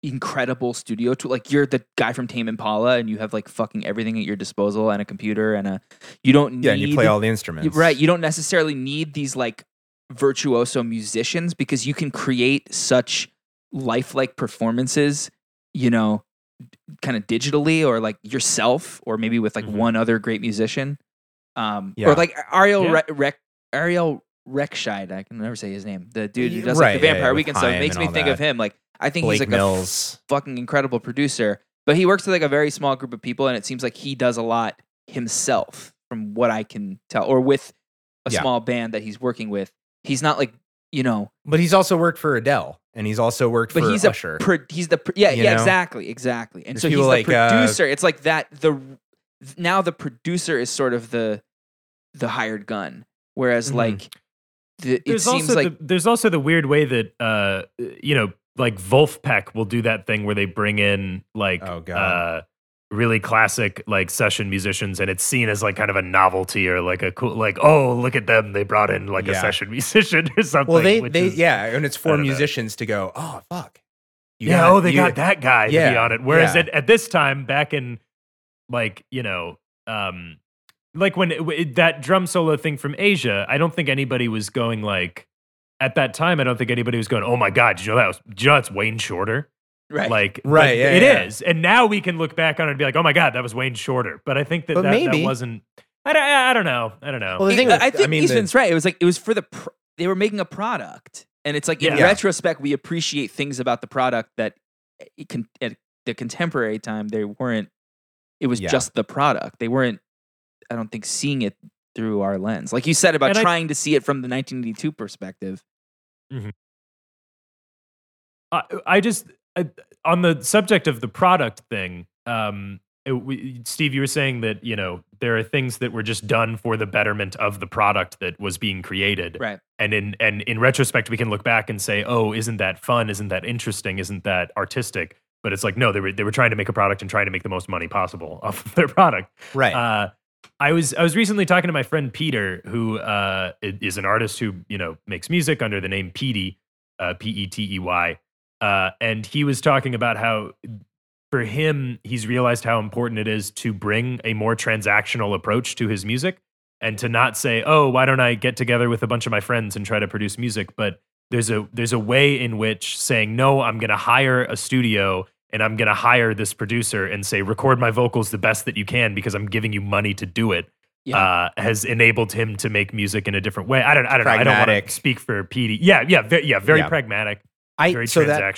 incredible studio tool. Like you're the guy from Tame Impala and you have like fucking everything at your disposal and a computer and a you don't need Yeah, and you play all the instruments. Right. You don't necessarily need these like virtuoso musicians because you can create such lifelike performances, you know, kind of digitally or like yourself or maybe with like Mhm. one other great musician. Um, Yeah. or like Ariel Yeah. Re- Rec- Ariel Rechtshaid, I can never say his name. The dude who Yeah, does like the Vampire yeah, Weekend stuff. It makes me all think of him. Like I think Blake he's like a Mills. fucking incredible producer, but he works with like a very small group of people, and it seems like he does a lot himself, from what I can tell, or with a Yeah. small band that he's working with. He's not like you know, but he's also worked for Adele, and he's also worked but for he's Usher. a pro, he's the pro- yeah You yeah know? exactly exactly, and There's so he's the people like, uh, producer. it's like that the now the producer is sort of the the hired gun, whereas Mhm. like the, it there's seems also like the, there's also the weird way that uh you know like Vulfpeck will do that thing where they bring in like Oh, uh really classic like session musicians and it's seen as like kind of a novelty or like a cool like oh look at them they brought in like a session musician or something well, they they is- yeah, and it's for don't know. musicians to go. Oh fuck. You yeah got- oh they you- got that guy to be on it whereas yeah. at, at this time back in like you know um like when it, w- that drum solo thing from aja i don't think anybody was going like at that time i don't think anybody was going oh my god did you know that was did you know that's wayne shorter right. like Right, yeah, it is, yeah. and now we can look back on it and be like oh my god that was wayne shorter but i think that But that, that maybe. wasn't I don't, I don't know i don't know Well, the It- thing with- I think I mean, the- right. It was like it was for the pr- they were making a product, and it's like in Yeah. retrospect we appreciate things about the product that eh, it can, at the contemporary time they weren't. It was Yeah. just the product. They weren't. I don't think seeing it through our lens, like you said about And I- trying to see it from the 1982 perspective. I, I just I, on the subject of the product thing um it, we, steve you were saying that you know there are things that were just done for the betterment of the product that was being created. Right. and in and in retrospect we can look back and say oh isn't that fun? Isn't that interesting? Isn't that artistic? But it's like no they were they were trying to make a product and trying to make the most money possible off of their product. Right. uh, I was I was recently talking to my friend Peter, who uh, is an artist who you know makes music under the name Petey, uh, P E T E Y, uh, and he was talking about how for him he's realized how important it is to bring a more transactional approach to his music and to not say, oh, why don't I get together with a bunch of my friends and try to produce music, but there's a there's a way in which saying no, I'm going to hire a studio and I'm going to hire this producer and say record my vocals the best that you can because I'm giving you money to do it. Yeah. Uh, has enabled him to make music in a different way. I don't. I don't know. I don't want to speak for PD. Yeah, yeah, ve- yeah. Very Yeah. pragmatic. I Very so that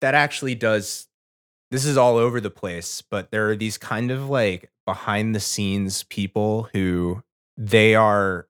that actually does this is all over the place but there are these kind of like behind the scenes people who they are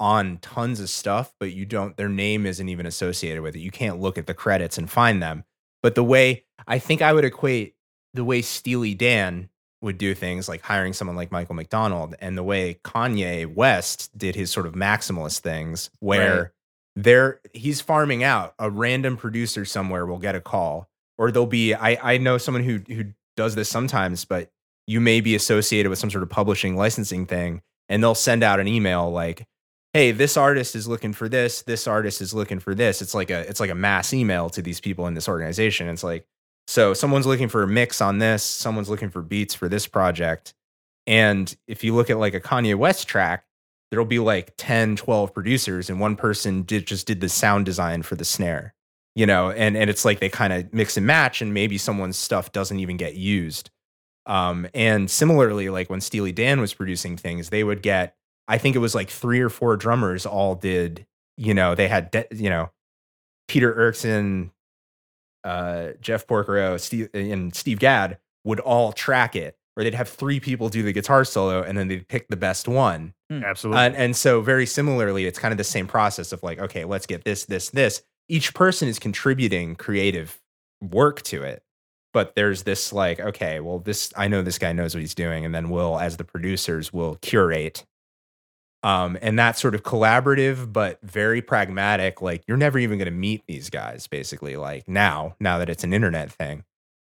on tons of stuff but you don't their name isn't even associated with it you can't look at the credits and find them but the way i think i would equate the way steely dan would do things like hiring someone like michael mcdonald and the way kanye west did his sort of maximalist things where Right. there he's farming out a random producer somewhere will get a call or there'll be i i know someone who who does this sometimes but you may be associated with some sort of publishing licensing thing and they'll send out an email like hey this artist is looking for this this artist is looking for this. It's like a it's like a mass email to these people in this organization. It's like so someone's looking for a mix on this someone's looking for beats for this project. And if you look at like a kanye west track there'll be like 10 12 producers and one person did just did the sound design for the snare you know? And and it's like they kind of mix and match and maybe someone's stuff doesn't even get used. Um and similarly like when steely dan was producing things they would get i think it was like three or four drummers all did you know they had de- you know peter Erskine, uh jeff porcaro steve and steve gadd would all track it or they'd have three people do the guitar solo and then they'd pick the best one Absolutely. and, and so very similarly, it's kind of the same process of like, okay, let's get this, this, this. Each person is contributing creative work to it. but there's this like, okay, well, this I know this guy knows what he's doing, and then we'll, as the producers, will curate. Um, and that sort of collaborative but very pragmatic, like you're never even gonna meet these guys, basically, like now, now that it's an internet thing.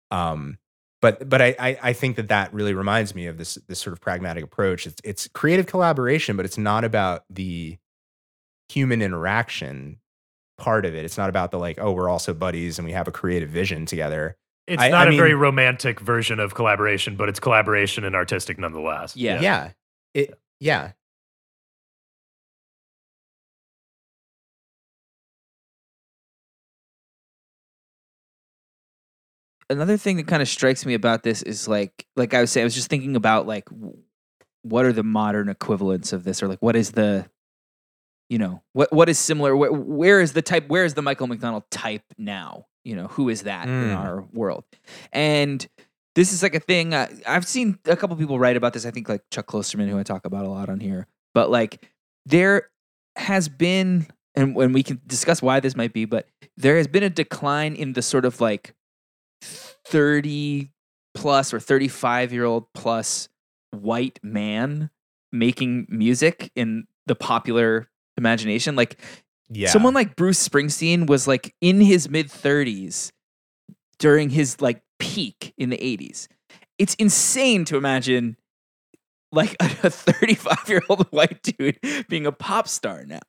Um, but but I, I I think that that really reminds me of this this sort of pragmatic approach. It's it's creative collaboration, but it's not about the human interaction part of it. It's not about the like, oh, we're also buddies and we have a creative vision together. It's I- not I a very romantic version of collaboration, but it's collaboration and artistic nonetheless. Yeah. Yeah. It yeah. Another thing that kind of strikes me about this is like like I was saying I was just thinking about like what are the modern equivalents of this or like what is the you know what what is similar where, where is the type where is the Michael McDonald type now you know who is that in Mm. our world and this is like a thing uh, I've seen a couple people write about this I think like Chuck Klosterman who I talk about a lot on here but like there has been and when we can discuss why this might be but there has been a decline in the sort of like 30 plus or 35 year old plus white man making music in the popular imagination like Yeah. someone like Bruce Springsteen was like in his mid 30s during his like peak in the 80s it's insane to imagine like a 35 year old white dude being a pop star now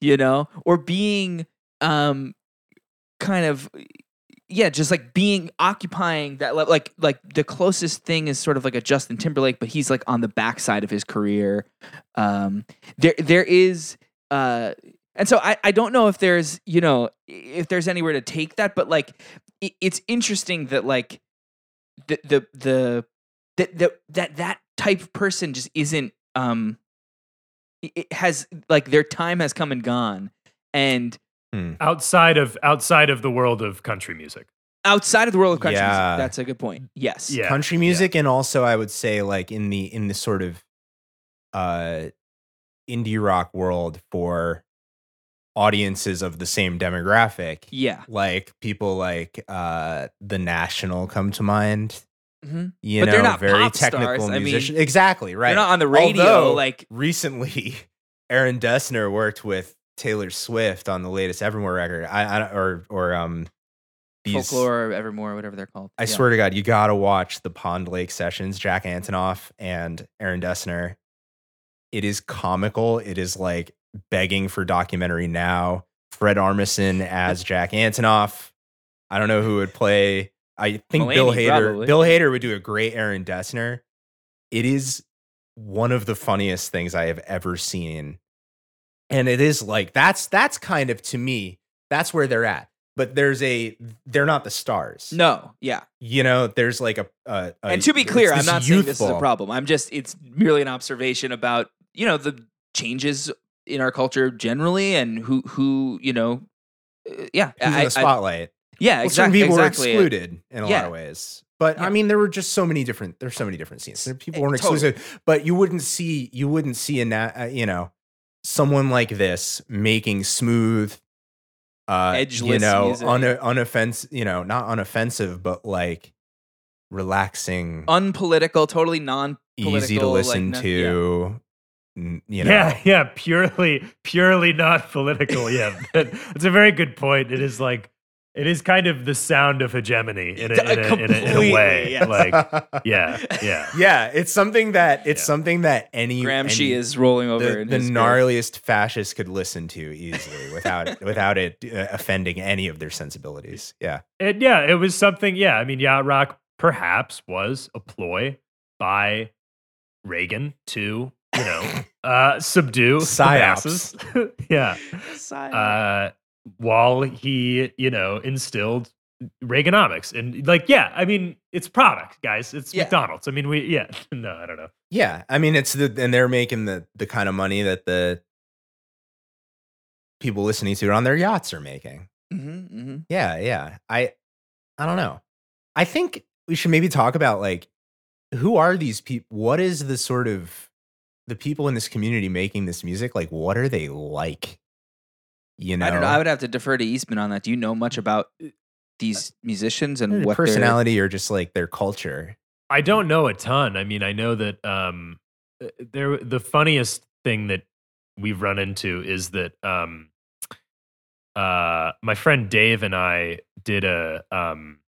you know or being um kind of yeah just like being occupying that like like the closest thing is sort of like a Justin Timberlake but he's like on the backside of his career. Um there there is uh and so I, I don't know if there's you know if there's anywhere to take that but like it, it's interesting that like the the the that that that that type of person just isn't um it has like their time has come and gone. And Outside of outside of the world of country music. outside of the world of country music, that's a good point yes Yeah. country music and also I would say like in the in the sort of uh indie rock world for audiences of the same demographic. yeah Like people like uh the National come to mind. hmm You But know, they're not very pop stars. technical I mean, exactly, right. they're not on the radio Although, like recently Aaron Dessner worked with Taylor Swift on the latest Evermore record. I, I or or um these folklore or evermore whatever they're called I Yeah. swear to God, you gotta watch the Pond Lake sessions, Jack Antonoff and Aaron Dessner. It is comical. It is like begging for documentary now. Fred Armisen as Jack Antonoff. I don't know who would play. I think Bill Hader. probably. Bill Hader would do a great Aaron Dessner. It is one of the funniest things I have ever seen. And it is like that's that's kind of to me, that's where they're at. But there's a they're not the stars no yeah you know, there's like a, a, a and to be clear, I'm not saying this is a problem. I'm just it's merely an observation about you know the changes in our culture generally and who who you know uh, yeah Who's in I- the I- spotlight? yeah well, some exactly people exactly were excluded in a lot of ways, but Yeah. I mean, there were just so many different. There's so many different scenes. People Eh, weren't totally. exclusive, but you wouldn't see you wouldn't see a na- uh, you know someone like this making smooth, uh, you know, music. un- unoffensive, you know, not unoffensive, but like relaxing, unpolitical totally non easy to listen like, to. n- You know, Yeah, yeah, purely, purely not political. Yeah, That- that's a very good point. It is like, it is kind of the sound of hegemony in a, in a, in a, in a Completely, way. yes. Like, yeah, yeah. yeah, it's something that it's Yeah. something that any Gramsci any- is rolling over the, in the his grave. gnarliest fascist could listen to easily without without it uh, offending any of their sensibilities. Yeah, It, yeah, it was something. Yeah, I mean, yacht rock perhaps was a ploy by Reagan to, you know, uh, subdue the Psyops. masses. yeah, Sigh. uh, while he, you know, instilled Reaganomics and like, yeah, I mean, it's product, guys. It's Yeah. McDonald's. I mean, we, yeah, no, I don't know. yeah. I mean, it's the and they're making the the kind of money that the people listening to it on their yachts are making. Mhm, mhm. Yeah, yeah. I I don't know. I think we should maybe talk about like who are these people? What is the sort of the people in this community making this music? Like, what are they like? You know, I don't know. I would have to defer to Eastman on that. Do you know much about these musicians and Their what personality or just like their culture. I don't know a ton. I mean, I know that um, uh, there. The funniest thing that we've run into is that um, uh, my friend Dave and I did a um,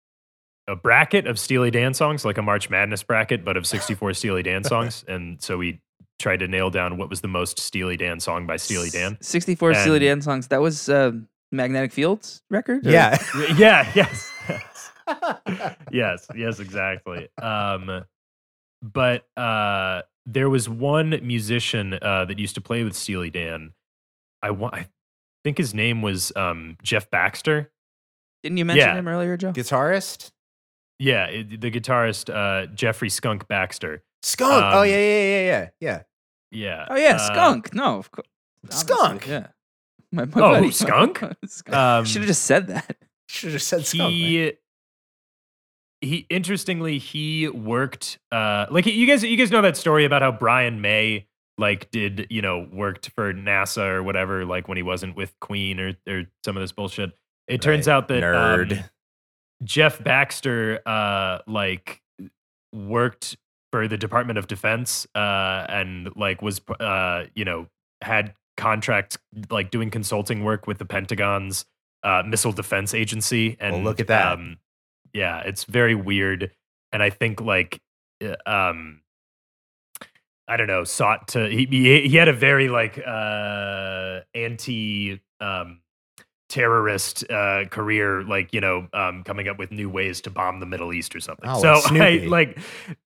a bracket of Steely Dan songs, like a March Madness bracket, but of 64 Steely Dan songs, and so we tried to nail down what was the most Steely Dan song by Steely Dan. 64 Steely Dan songs. That was uh, Magnetic Fields record? or- Yeah. Yeah. Yes. yes. Yes. Exactly. Um, but uh, there was one musician uh, that used to play with Steely Dan. I want. I think his name was um, Jeff Baxter. Didn't you mention Yeah. him earlier, Joe? Guitarist? Yeah, it- the guitarist uh, Jeffrey Skunk Baxter. Skunk. oh Um, yeah, yeah, yeah, yeah, yeah. Yeah. Oh yeah, uh, Skunk. No, of course. Skunk. Yeah. My, my Oh, buddy- Skunk? Skunk. Um, Should have just said that. Should have said skunk. man. he he interestingly he worked uh like you guys you guys know that story about how Brian May like did you know worked for NASA or whatever like when he wasn't with Queen or or some of this bullshit. It turns out that um, nerd. Jeff Baxter uh like worked for the Department of Defense uh and like was uh you know had contracts like doing consulting work with the Pentagon's uh missile defense agency and Well, look at that. um yeah it's very weird and I think like uh, um I don't know sought to he he, he had a very like uh anti um terrorist uh, career, like you know, um, coming up with new ways to bomb the Middle East or something. Oh, so like I like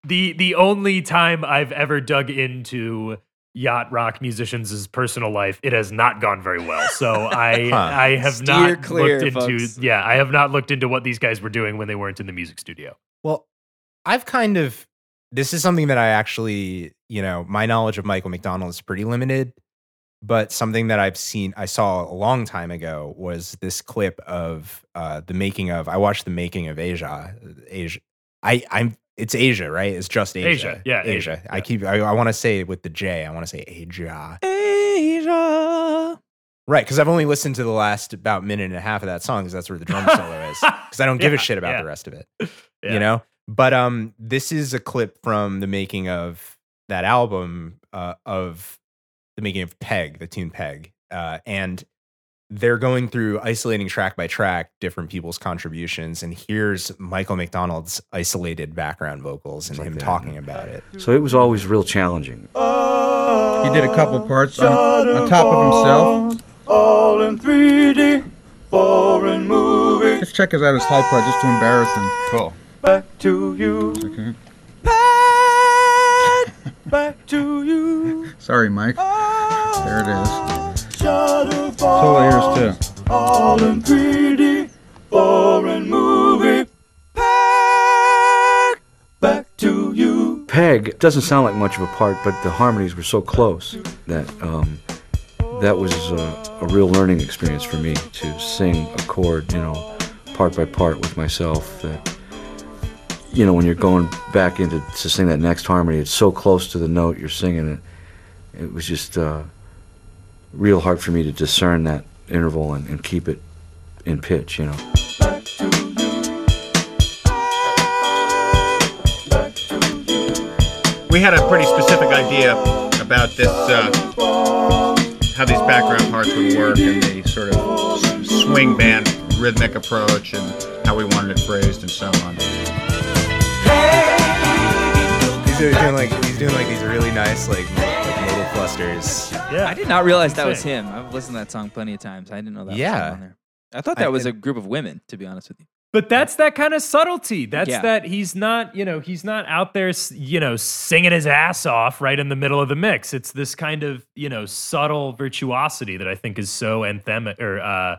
the the only time I've ever dug into yacht rock musicians' personal life, it has not gone very well. So I Huh. I have Steer not clear, looked into folks. yeah I have not looked into what these guys were doing when they weren't in the music studio. Well, I've kind of this is something that I actually, you know, my knowledge of Michael McDonald is pretty limited, but something that I've seen I saw a long time ago was this clip of uh the making of I watched the making of Aja. Asia I I'm it's Asia, right? It's just Asia. Asia, yeah, Asia. Asia, I keep I, I want to say it with the J. I want to say Asia. Asia. Right, because I've only listened to the last about minute and a half of that song because that's where the drum solo is. Because I don't give a shit about yeah. the rest of it. Yeah. You know? But um this is a clip from the making of that album uh of the making of Peg, the tune Peg. Uh and they're going through isolating track by track different people's contributions and here's Michael McDonald's isolated background vocals and like him that. talking about it. So it was always real challenging. He did a couple parts on, on top of himself. All in 3D, foreign movie. Let's check us out his high part just to embarrass him. Cool. Back to you. Okay. Back, back to you. Sorry, Mike. There it is. Shadow Solo ears too. All in 3D, foreign movie. Back, back to you. Peg doesn't sound like much of a part, but the harmonies were so close that um, that was uh, a real learning experience for me to sing a chord, you know, part by part with myself. That you know, when you're going back into to sing that next harmony, it's so close to the note you're singing it. It was just uh, real hard for me to discern that interval and, and keep it in pitch, you know. We had a pretty specific idea about this, uh, how these background parts would work and the sort of swing band rhythmic approach and how we wanted it phrased and so on. He's doing, doing like he's doing like these really nice like, mo- like modal clusters. Yeah, I did not realize that was him. I've listened to that song plenty of times. I didn't know that was Yeah. him on there. I thought I- that was a group of women, to be honest with you. But that's that kind of subtlety. That's Yeah. that he's not, you know, he's not out there, s- you know, singing his ass off right in the middle of the mix. It's this kind of, you know, subtle virtuosity that I think is so anthemic or uh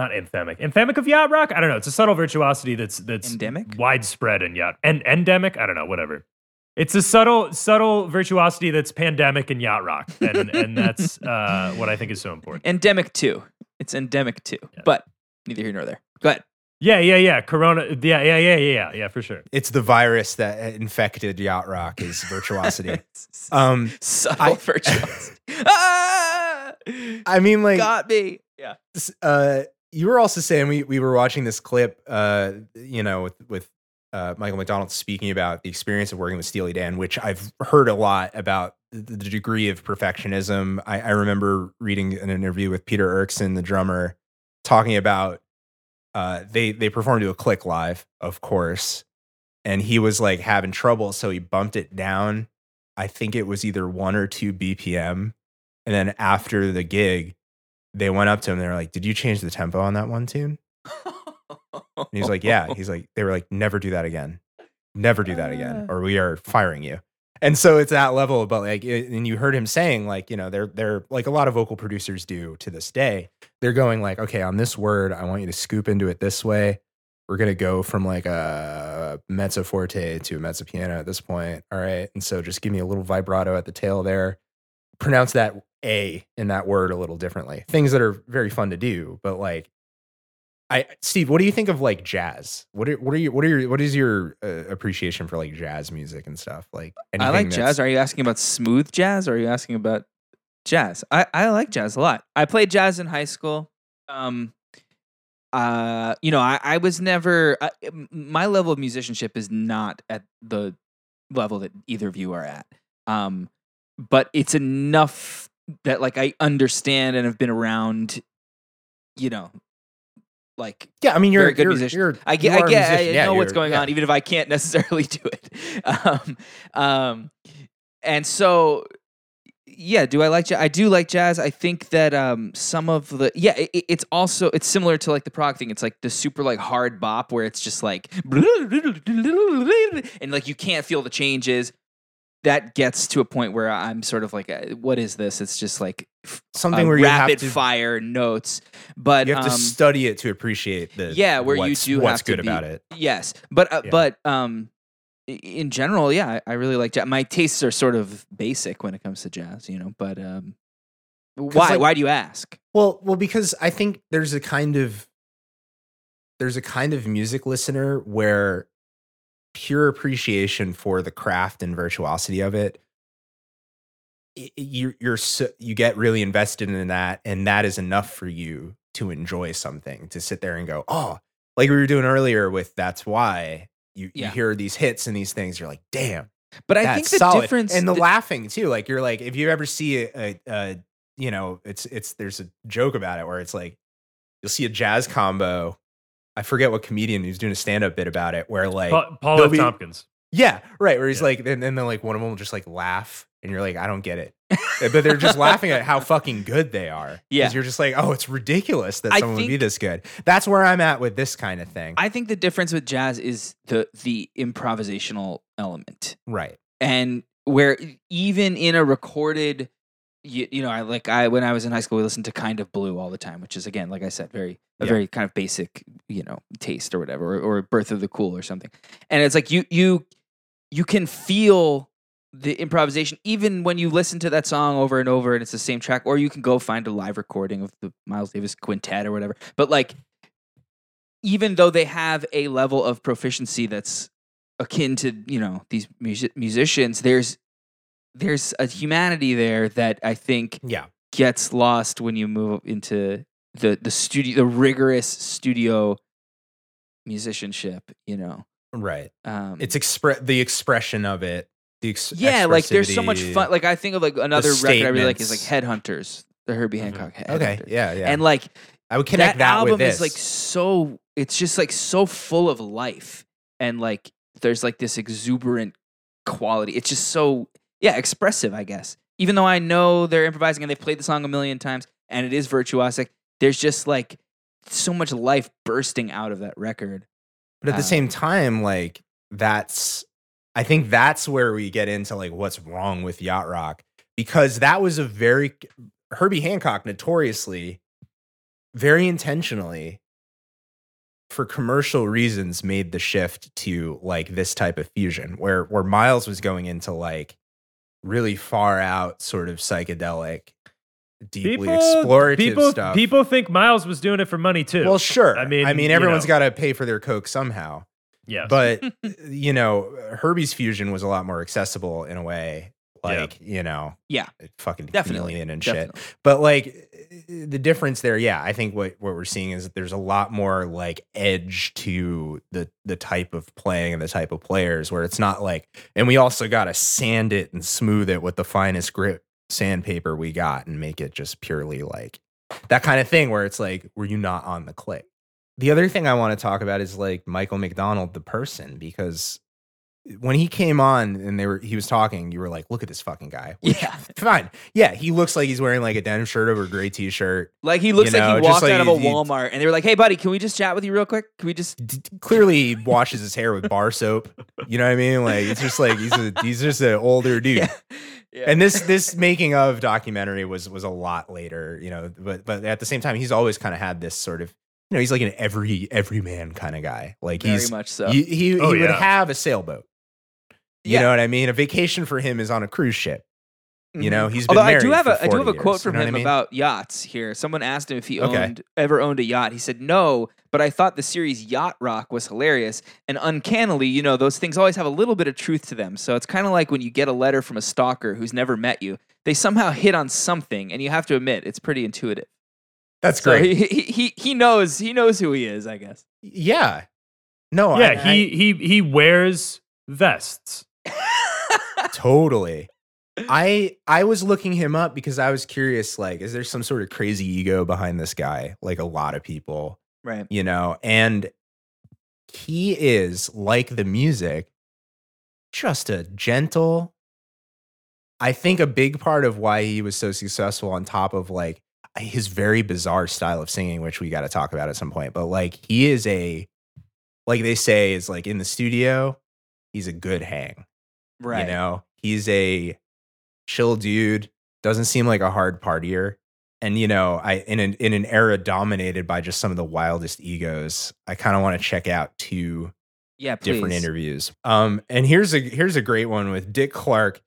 not anthemic. Anthemic of yacht rock? I don't know. It's a subtle virtuosity that's that's Endemic? widespread in yacht and endemic. I don't know. Whatever. It's a subtle subtle virtuosity that's pandemic in yacht rock, and and that's uh, what I think is so important. Endemic 2. It's endemic 2. But neither here nor there. Go ahead. Yeah, yeah, yeah. Corona. Yeah, yeah, yeah, yeah, yeah, yeah, for sure. It's the virus that infected yacht rock is virtuosity. um, Subtle I- virtuosity. ah! I mean, like, Got me. Yeah. uh, you were also saying we we were watching this clip, uh, you know, with with uh, Michael McDonald speaking about the experience of working with Steely Dan, which I've heard a lot about the, degree of perfectionism. I, I remember reading an interview with Peter Erskine, the drummer, talking about uh, they they performed to a click live, of course, and he was like having trouble, so he bumped it down. I think it was either one or two BPM, and then after the gig, they went up to him. They were like, "Did you change the tempo on that one tune?" And he's like, "Yeah." He's like, "They were like, never do that again, never do that again, ah. or we are firing you." And so it's that level, but like, it- and you heard him saying, like, you know, they're they're like a lot of vocal producers do to this day. They're going like, okay, on this word, I want you to scoop into it this way. We're gonna go from like a mezzo forte to a mezzo piano at this point. All right, and so just give me a little vibrato at the tail there. Pronounce that a in that word a little differently. Things that are very fun to do, but like I Steve, what do you think of like jazz? What are what are you what are your what is your uh, appreciation for like jazz music and stuff? Like I like jazz. Are you asking about smooth jazz or are you asking about jazz? I, I like jazz a lot. I played jazz in high school. Um, uh, you know, I, I was never, I, my level of musicianship is not at the level that either of you are at. Um, but it's enough that like I understand and have been around, you know, like Yeah, I mean you're very good you're, musician. You're, I get, I a get, I musician. Yeah, know what's going yeah. on, even if I can't necessarily do it. Um, um, and so, yeah, do I like jazz? I do like jazz. I think that um, some of the, yeah, it- it's also it's similar to like the prog thing. It's like the super like hard bop where it's just like, and like you can't feel the changes. That gets to a point where I'm sort of like, uh, what is this? It's just like f- Something uh, where you have rapid to- fire notes, but You have to um, study it to appreciate the yeah, where you what's- do what's have to good be- about it. Yes, but uh, Yeah. but um, in general, yeah, I, I really like jazz. My tastes are sort of basic when it comes to jazz, you know. But um, why? like- why do you ask? Well, well, because I think there's a kind of there's a kind of music listener where pure appreciation for the craft and virtuosity of it you you're so, you get really invested in that and that is enough for you to enjoy something to sit there and go oh like we were doing earlier with that's why you, Yeah. you hear these hits and these things you're like damn But I think the solid. difference and the, the- laughing too. Like you're like if you ever see a, a, a you know it's it's there's a joke about it where it's like you'll see a jazz combo. I forget what comedian who's doing a stand up bit about it where like Pa- Paul F. be- Tompkins. yeah right where he's Yeah. like and then like one of them will just like laugh and you're like I don't get it eh, but they're just laughing at how fucking good they are Yeah. you're just like oh it's ridiculous that I someone would be this good that's where I'm at with this kind of thing I think the difference with jazz is the the improvisational element. right and where even in a recorded you, you know i like i when i was in high school we listened to kind of blue all the time which is again like i said very a Yeah. very kind of basic you know taste or whatever or, or birth of the cool or something and it's like you you you can feel the improvisation even when you listen to that song over and over and it's the same track or you can go find a live recording of the miles davis quintet or whatever but like even though they have a level of proficiency that's akin to you know these music- musicians there's there's a humanity there that i think yeah. gets lost when you move into the the studio the rigorous studio musicianship you know? Right. Um it's express the expression of it the ex- yeah like there's so much fun like i think of like another record i really like is like headhunters the herbie hancock Mm-hmm. okay. Headhunters. yeah yeah. And like I would connect that, album with this. is like so it's just like so full of life and like there's like this exuberant quality. It's just so yeah expressive i guess. Even though i know they're improvising and they've played the song a million times and it is virtuosic there's just like so much life bursting out of that record. But at the same um, time, like that's I think that's where we get into like what's wrong with yacht rock because that was a very Herbie Hancock notoriously, very intentionally, for commercial reasons, made the shift to like this type of fusion where where Miles was going into like really far out sort of psychedelic, deeply explorative people, stuff. people think Miles was doing it for money too. Well, sure. I mean, I mean, you everyone's know. got to pay for their coke somehow. Yeah. But uh, you know, Herbie's fusion was a lot more accessible in a way. Yeah. like you know, Yeah. fucking Definitely. chameleon and Definitely. shit. But like the difference there, yeah, I think what what we're seeing is that there's a lot more like edge to the the type of playing and the type of players where it's not like, and we also got to sand it and smooth it with the finest grit sandpaper we got and make it just purely like that kind of thing where it's like, were you not on the click? The other thing I want to talk about is like Michael McDonald, the person, because when he came on and they were he was talking, you were like, look at this fucking guy. Which, Yeah. fine. Yeah, he looks like he's wearing like a denim shirt over a gray t-shirt. Like he looks You know, like he walked like out of a he- he- Walmart and they were like, "Hey, buddy, can we just chat with you real quick? Can we just?" D- d- clearly he washes his hair with bar soap. You know what I mean? Like it's just like he's a he's just an older dude. Yeah. Yeah. And this this making of documentary was was a lot later, you know, but but at the same time he's always kind of had this sort of you know, he's like an every everyman kind of guy. Like Very he's much so. he he, Oh, he would have a sailboat. You Yeah. know what I mean? A vacation for him is on a cruise ship. You mm-hmm. know, he's been Although I do have for a I do have a quote years, from you know him I mean? about yachts here. Someone asked him if he Okay. owned ever owned a yacht. He said no, but I thought the series Yacht Rock was hilarious. And uncannily, you know, those things always have a little bit of truth to them. So it's kind of like when you get a letter from a stalker who's never met you. They somehow hit on something, and you have to admit it's pretty intuitive. That's So great. he, he he he knows he knows who he is. I guess. yeah. No, yeah, I- he he he wears vests. totally. I i was looking him up because i was curious like is there some sort of crazy ego behind this guy like a lot of people Right. you know? And he is like the music just a gentle i think a big part of why he was so successful on top of like his very bizarre style of singing which we got to talk about at some point but like he is a like they say is like in the studio he's a good hang Right. you know, he's a chill dude, doesn't seem like a hard partier. And you know, I in an in an era dominated by just some of the wildest egos, I kind of want to check out two Yeah. Please. different interviews. Um, and here's a here's a great one with Dick Clark.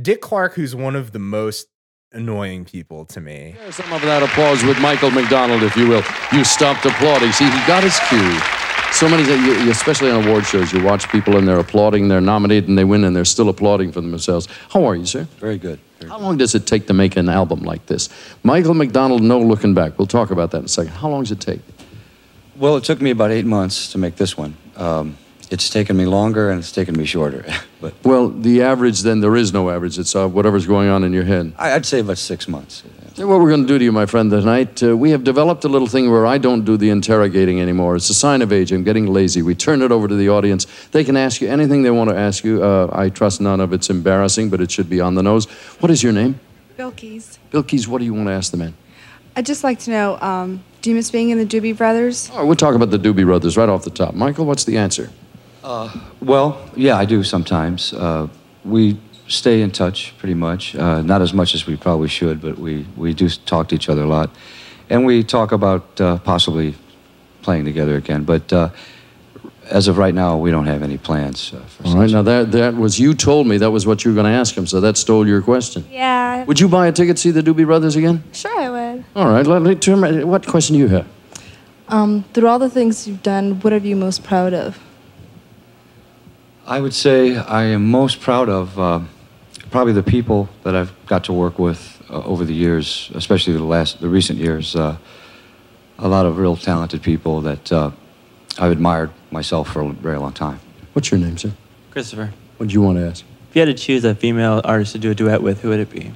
Dick Clark, who's one of the most annoying people to me. Some of that applause with Michael McDonald, if you will. You stopped applauding. See, he got his cue. So many, especially on award shows, you watch people and they're applauding, they're nominated, and they win, and they're still applauding for themselves. How are you, sir? Very good. Very How long does it take to make an album like this? Michael McDonald, No Looking Back. We'll talk about that in a second. How long does it take? Well, it took me about eight months to make this one. Um, it's taken me longer and it's taken me shorter, but Well, the average, then there is no average. It's uh, whatever's going on in your head. I'd say about six months. Tell you what we're going to do to you, my friend, tonight. Uh, we have developed a little thing where I don't do the interrogating anymore. It's a sign of age. I'm getting lazy. We turn it over to the audience. They can ask you anything they want to ask you. Uh, I trust none of it's embarrassing, but it should be on the nose. What is your name? Bill Keys. Bill Keys, what do you want to ask the man? I'd just like to know, um, do you miss being in the Doobie Brothers? Oh, we'll talk about the Doobie Brothers right off the top. Michael, what's the answer? Well, yeah, I do sometimes. Uh, we stay in touch pretty much. Uh, not as much as we probably should, but we, we do talk to each other a lot. And we talk about uh, possibly playing together again. But uh, as of right now, we don't have any plans uh, for All right, now that, that was, you told me that was what you were going to ask him, so that stole your question. Yeah. Would you buy a ticket to see the Doobie Brothers again? Sure, I would. All right, let me turn, what question do you have? Um, through all the things you've done, what are you most proud of? I would say I am most proud of uh, probably the people that I've got to work with uh, over the years, especially the last, the recent years. Uh, a lot of real talented people that uh, I've admired myself for a very long time. What's your name, sir? Christopher, What do you want to ask? if you had to choose a female artist to do a duet with, who would it be?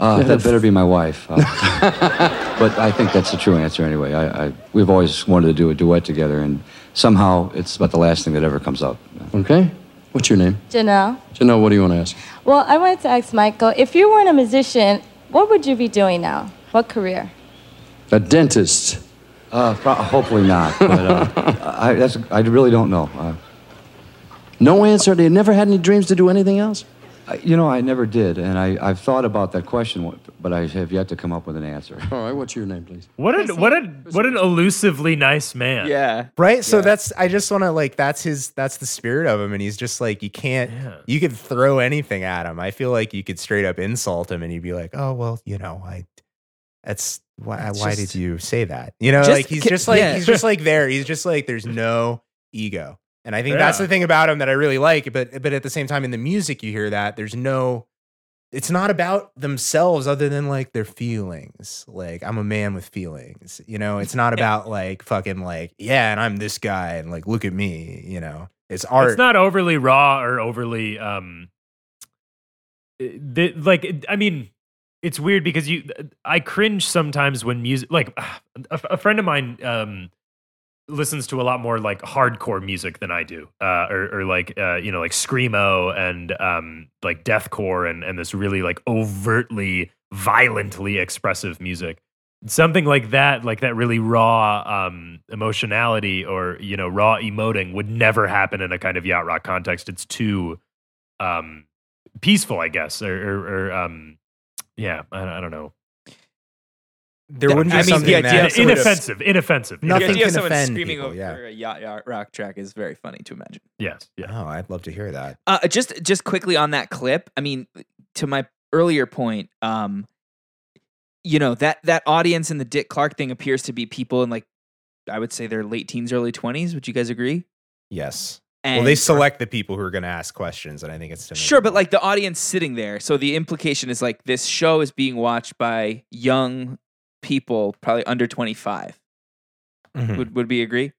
Uh, that better be my wife. Uh, but I think that's the true answer anyway. I, I, we've always wanted to do a duet together, and somehow it's about the last thing that ever comes up. Okay. What's your name? Janelle. Janelle, what do you want to ask? Well, I wanted to ask Michael if you weren't a musician, what would you be doing now? What career? A dentist. Uh, pro- hopefully not. But uh, I, that's, I really don't know. Uh, No answer. They never had any dreams to do anything else? I- you know, I never did, and I, I've thought about that question, but I have yet to come up with an answer. All right, what's your name, please? What a what a what an elusively nice man. Yeah. Right. So that's I just want to like that's his that's the spirit of him, and he's just like you can't you could throw anything at him. I feel like you could straight up insult him, and he'd be like, oh well, you know, I that's why It's why just- did you say that? You know, Just like he's ca- just like yeah. he's just like there. He's just like there's no ego. And I think that's the thing about him that I really like. But but at the same time, in the music, you hear that there's no. It's not about themselves other than like their feelings. Like I'm a man with feelings. You know, it's not about like fucking like yeah, and I'm this guy and like look at me. You know, it's art. It's not overly raw or overly um the, like I mean it's weird because you I cringe sometimes when music like a, a friend of mine um listens to a lot more like hardcore music than I do uh or, or like uh you know like screamo and um like deathcore and and this really like overtly violently expressive music. Something like that like that really raw um emotionality or you know raw emoting would never happen in a kind of yacht rock context. It's too um peaceful i guess or, or, or um yeah I, I don't know there wouldn't be I mean, the idea that of someone- inoffensive inoffensive Nothing the idea can someone offend screaming people, over yeah. a yacht, yacht rock track is very funny to imagine. yes yeah Oh, I'd love to hear that. Uh, just just quickly on that clip. I mean, to my earlier point, um, you know that that audience in the Dick Clark thing appears to be people in like I would say their late teens, early twenties. Would you guys agree? Yes. And well, they select the people who are going to ask questions, and I think it's to Sure, but like the audience sitting there. So the implication is like this show is being watched by young people, probably under 25. Mhm. Would would we agree?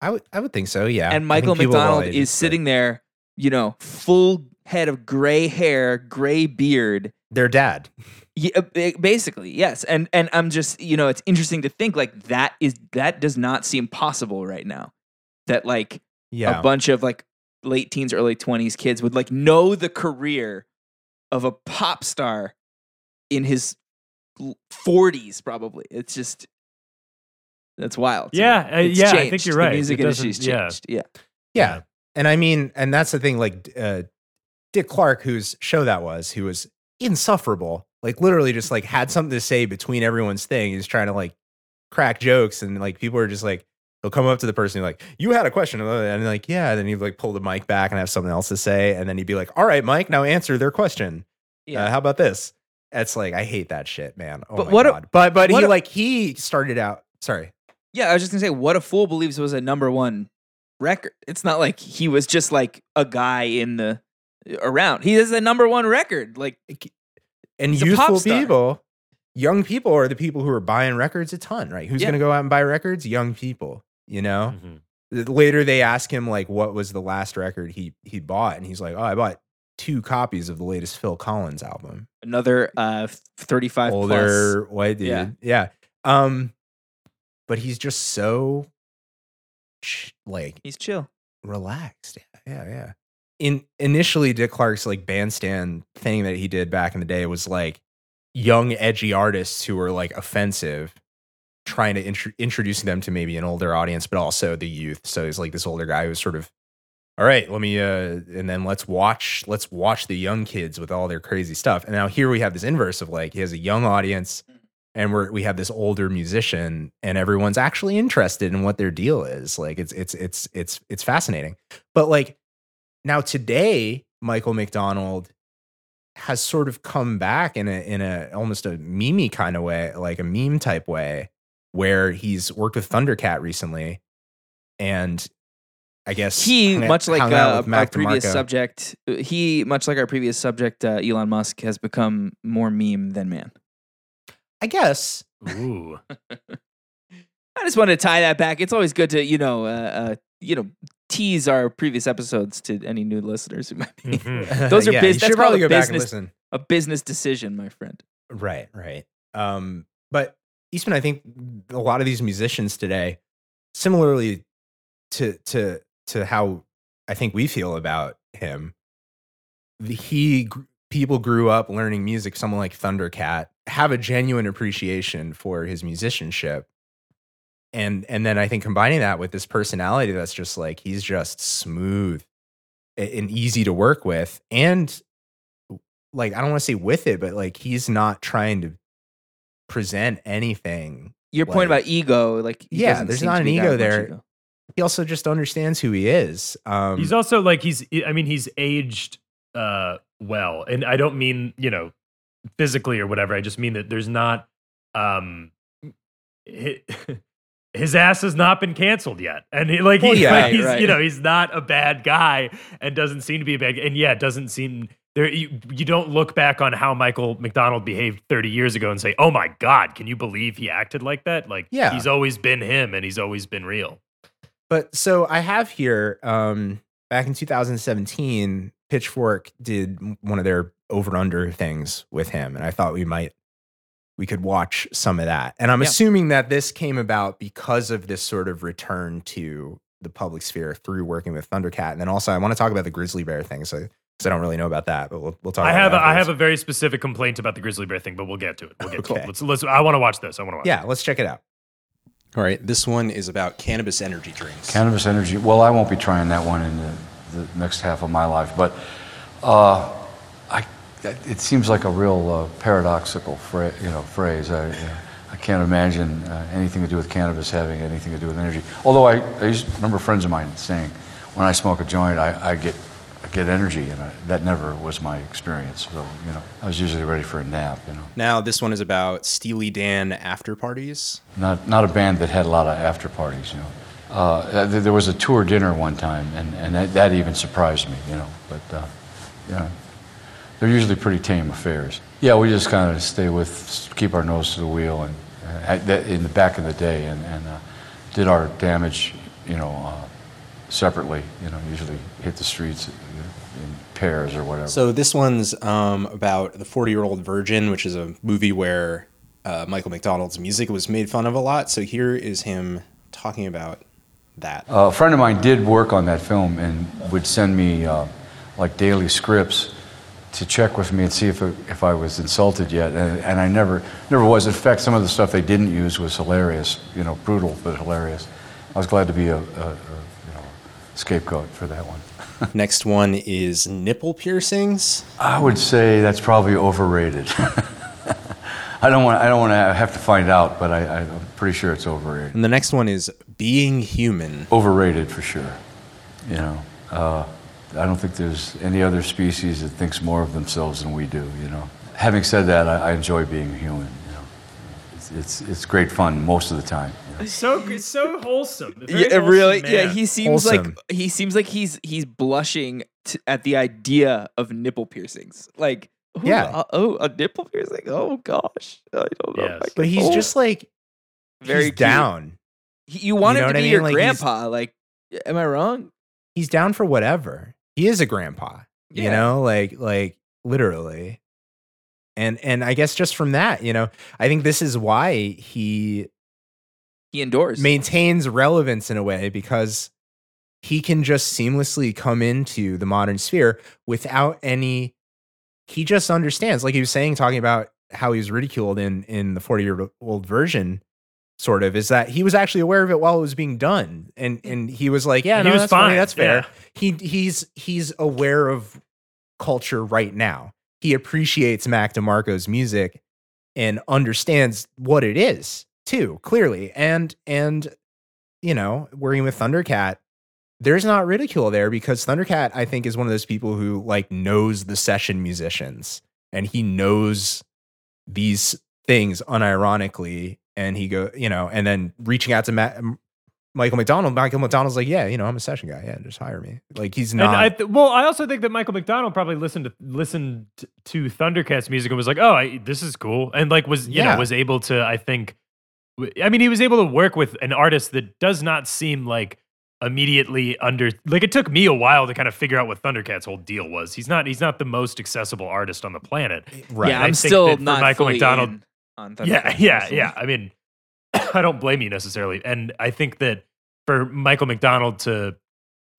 I would I would think so. Yeah. And Michael McDonald is sitting there, you know, full head of gray hair, gray beard. Their dad. Yeah, basically, yes. And and I'm just, you know, it's interesting to think like that is that does not seem possible right now. That like Yeah. a bunch of like late teens, early 20s kids would like know the career of a pop star in his 40s probably. It's just that's wild. Yeah, uh, It's yeah, I think you're right. The right. music It industry's doesn't- yeah. changed. Yeah. Yeah. And I mean, and that's the thing, like uh, Dick Clark, whose show that was, who was insufferable, like literally just like had something to say between everyone's thing. He's trying to like crack jokes, and like people are just like, he'll come up to the person, like, you had a question, and like, yeah. And then he'd like pull the mic back and have something else to say. And then he'd be like, all right, Mike, now answer their question. Yeah. Uh, how about this? It's like, I hate that shit, man. Oh But my what a- God. but, but what he a- like, he started out, sorry. Yeah, I was just gonna say, what a fool believes was a number one record. It's not like he was just like a guy in the around. He is a number one record. Like and He's a youthful people, young people are the people who are buying records a ton, right? Who's Yeah. going to go out and buy records? Young people, you know. Mm-hmm. Later, they ask him like, "What was the last record he he bought?" And he's like, "Oh, I bought two copies of the latest Phil Collins album." another uh 35 Older plus. white dude, Yeah. yeah. Um, but he's just so ch- like He's chill. relaxed. Yeah, yeah, yeah. In initially, Dick Clark's like bandstand thing that he did back in the day was like young, edgy artists who were like offensive, trying to intro- introducing them to maybe an older audience, but also the youth. So he's like this older guy who's sort of, all right, let me, uh, and then let's watch, let's watch the young kids with all their crazy stuff. And now here we have this inverse of like he has a young audience. And we're, we have this older musician, and everyone's actually interested in what their deal is. Like it's it's it's it's it's fascinating. But like now today, Michael McDonald has sort of come back in a in a almost a meme kind of way, like a meme type way, where he's worked with Thundercat recently, and I guess He much like uh, our previous DeMarco. subject. uh, He much like our previous subject, uh, Elon Musk has become more meme than man. I guess. Ooh. I just wanted to tie that back. It's always good to you know uh, uh, you know tease our previous episodes to any new listeners who might be. Mhm. Those are Yeah, bus- you that's probably a go back and business listen. a business decision, my friend. Right, right. Um, but Eastman, I think a lot of these musicians today, similarly to to to how I think we feel about him, the- he people grew up learning music. Someone like Thundercat have a genuine appreciation for his musicianship, and and then I think combining that with this personality that's just like he's just smooth and easy to work with, and like I don't want to say with it, but like he's not trying to present anything. Your point about ego, like yeah, there's not an ego there. ego. He also just understands who he is. Um, he's also like he's i mean he's aged uh well and i don't mean you know physically or whatever i just mean that there's not um hi- his ass has not been canceled yet, and he, like, Well, he, yeah, like, he's right. you know he's not a bad guy and doesn't seem to be a bad guy, and yeah, doesn't seem there. You, you don't look back on how Michael McDonald behaved 30 years ago and say, "Oh my God, can you believe he acted like that?" Like, Yeah. he's always been him, and he's always been real. But so I have here, um, back in 2017, Pitchfork did one of their over under things with him, and I thought we might we could watch some of that. And I'm Yeah. assuming that this came about because of this sort of return to the public sphere through working with Thundercat. And then also I want to talk about the grizzly bear thing, so because I don't really know about that, but we'll we'll talk. I about have a, I have a very specific complaint about the grizzly bear thing, but we'll get to it. We'll get to Okay. it. Let's, let's, I want to watch this. I want to watch. yeah. Let's check it out. All right, this one is about cannabis energy drinks. Cannabis energy. Well, I won't be trying that one in the, the next half of my life, but uh, I, it seems like a real uh, paradoxical phra- you know, phrase. I, uh, I can't imagine uh, anything to do with cannabis having anything to do with energy. Although I, I used, remember friends of mine saying, when I smoke a joint, I, I get get energy, and I, that never was my experience. So you know, I was usually ready for a nap. You know, Now, this one is about Steely Dan after parties. not not a band that had a lot of after parties. You know, uh, there was a tour dinner one time, and, and that, that even surprised me. You know, but uh, yeah, they're usually pretty tame affairs. Yeah, we just kind of stay with, keep our nose to the wheel, and uh, in the back of the day, and, and uh, did our damage, you know, uh, separately. You know, usually hit the streets in pairs or whatever. So this one's um, about the 40 year old virgin, which is a movie where uh, Michael McDonald's music was made fun of a lot. So here is him talking about that. Uh, a friend of mine did work on that film and would send me uh, like daily scripts to check with me and see if, if I was insulted yet, and, and I never never was. In fact, some of the stuff they didn't use was hilarious, you know, brutal but hilarious. I was glad to be a, a, a you know, scapegoat for that one. Next one is nipple piercings. I would say that's probably overrated. I don't want I don't want to have to find out, but I, I'm pretty sure it's overrated. And the next one is being human. Overrated for sure. You know, uh, I don't think there's any other species that thinks more of themselves than we do. You know. Having said that, I, I enjoy being human. You know, it's, it's it's great fun most of the time. It's so it's so wholesome. Very Yeah, wholesome really. Yeah, he seems Wholesome. like he seems like he's he's blushing t- at the idea of nipple piercings. Like, ooh, Yeah. uh, oh, a nipple piercing. Oh gosh, I don't know. if I But he's oh. just like Very he's down. He- you want You know him what to I be mean? your Like, grandpa. Like, am I wrong? He's down for whatever. He is a grandpa. You know, like like literally. And and I guess just from that, you know, I think this is why he He endorsed. maintains relevance in a way because he can just seamlessly come into the modern sphere without any he just understands like he was saying talking about how he was ridiculed in in the 40 year old version sort of is that he was actually aware of it while it was being done and and he was like yeah And he no, was that's funny, fine, that's fair yeah. he he's he's aware of culture right now he appreciates mac demarco's music and understands what it is too clearly and and you know working with thundercat there's not ridicule there because thundercat i think is one of those people who like knows the session musicians and he knows these things unironically and he go you know and then reaching out to Matt, michael mcdonald michael mcdonald's like yeah you know i'm a session guy yeah just hire me like he's And not I th- well, I also think that Michael McDonald probably listened to listened to Thundercats music and was like, "Oh, I, this is cool," and like was you Yeah. know was able to. I think, I mean, he was able to work with an artist that does not seem like immediately under. Like it took me a while to kind of figure out what Thundercats' whole deal was. He's not he's not the most accessible artist on the planet. Eh, right Yeah, I I'm still for not Michael fully McDonald- in on Yeah, yeah, personally. yeah. I mean, I don't blame you necessarily. And I think that for Michael McDonald to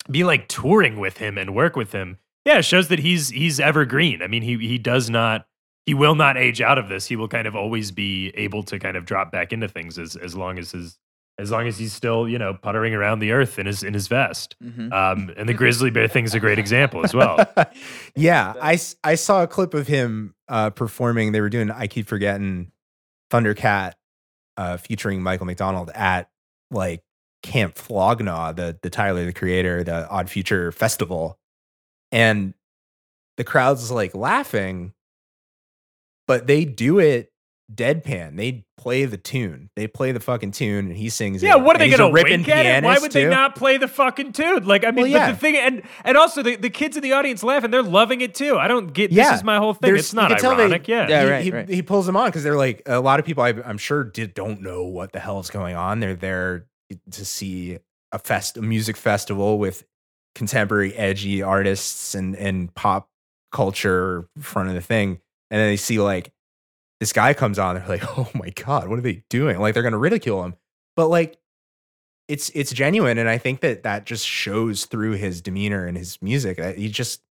be like touring with him and work with him, yeah, it shows that he's he's evergreen. I mean, he he does not he will not age out of this. He will kind of always be able to kind of drop back into things as as long as his as long as he's still, you know, puttering around the earth in his in his vest. Mhm. Um, and the grizzly bear thing's a great example as well. yeah, I I saw a clip of him uh, performing. They were doing I keep forgetting Thundercat uh, featuring Michael McDonald at like Camp Flog Gnaw, the the Tyler the Creator, the Odd Future Festival, and the crowd's like laughing, but they do it deadpan. They play the tune. They play the fucking tune, and he sings. Yeah, it. what are And they gonna ripping wink at it? Why pianist, would they not play the fucking tune? Like, I mean, Well, yeah. but the thing, and and also the, the kids in the audience laugh and they're loving it too. I don't get. Yeah, this is my whole thing. There's- It's not you can tell they- ironic. yeah, he, he, he pulls them on because they're like a lot of people. I, I'm sure did don't know what the hell is going on. They're there to see a fest, a music festival with contemporary, edgy artists and and pop culture front of the thing, and then they see like this guy comes on. They're like, oh my god, what are they doing? Like they're gonna ridicule him, but like. It's it's genuine, and I think that that just shows through his demeanor and his music. That he just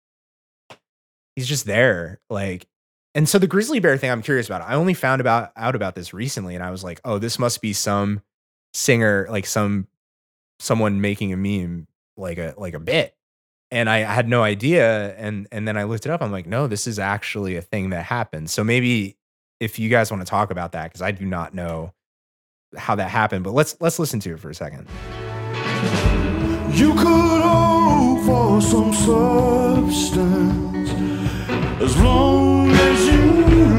he's just there like and so the grizzly bear thing i'm curious about i only found about out about this recently and i was like oh this must be some singer like some someone making a meme like a like a bit and i had no idea and and then i looked it up i'm like no this is actually a thing that happened so maybe if you guys want to talk about that because i do not know how that happened but let's let's listen to it for a second You could hope for some substance as long as you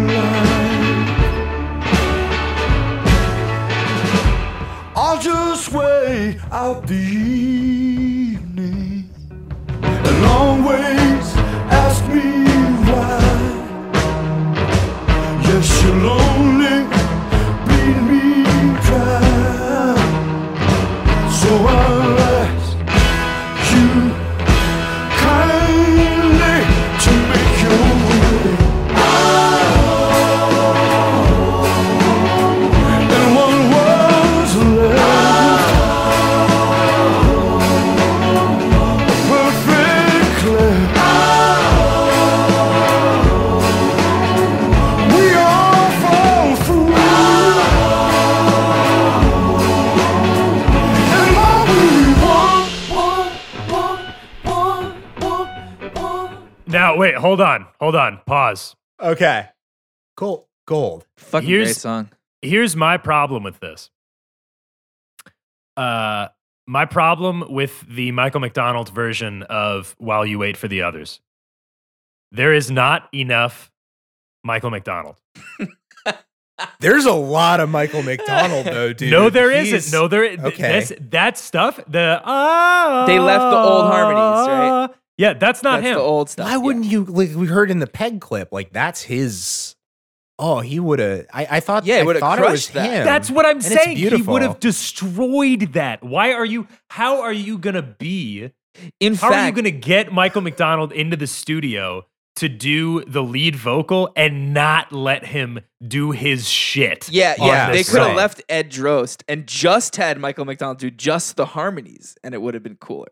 like. I'll just wait out the always ask me why. Yes, you'll wait, hold on, hold on, pause. Okay, gold, gold. Fucking here's, great song. Here's my problem with this. Uh, my problem with the Michael McDonald version of "While You Wait for the Others," there is not enough Michael McDonald. There's a lot of Michael McDonald though, dude. no, there He's- not No, there. Okay. That's, that stuff. The ah, They left the old harmonies, right? Yeah, that's not That's him. the old stuff. Why wouldn't you like we heard in the peg clip? Like that's his. Oh, he would have. I, I thought. Yeah, I would've thought it was crushed that. him. That's what I'm And it's saying. He would have destroyed that. Why are you? How are you gonna be? In how are you gonna get Michael McDonald into the studio to do the lead vocal and not let him do his shit? Yeah, on yeah. They could have left Ed Droste and just had Michael McDonald do just the harmonies, and it would have been cooler.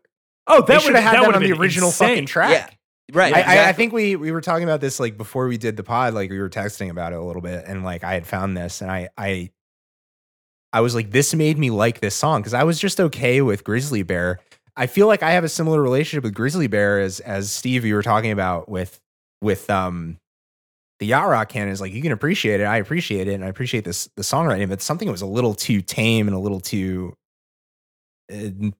Oh, that would have had that that on the original insane. fucking track. Yeah. Right. I, I, I think we we were talking about this like before we did the pod. Like we were texting about it a little bit, and like I had found this, and I I I was like, this made me like this song because I was just okay with Grizzly Bear. I feel like I have a similar relationship with Grizzly Bear as as Steve you were talking about with with um the yacht rock canon is like you can appreciate it. I appreciate it, and I appreciate this the songwriting, but something was a little too tame and a little too uh,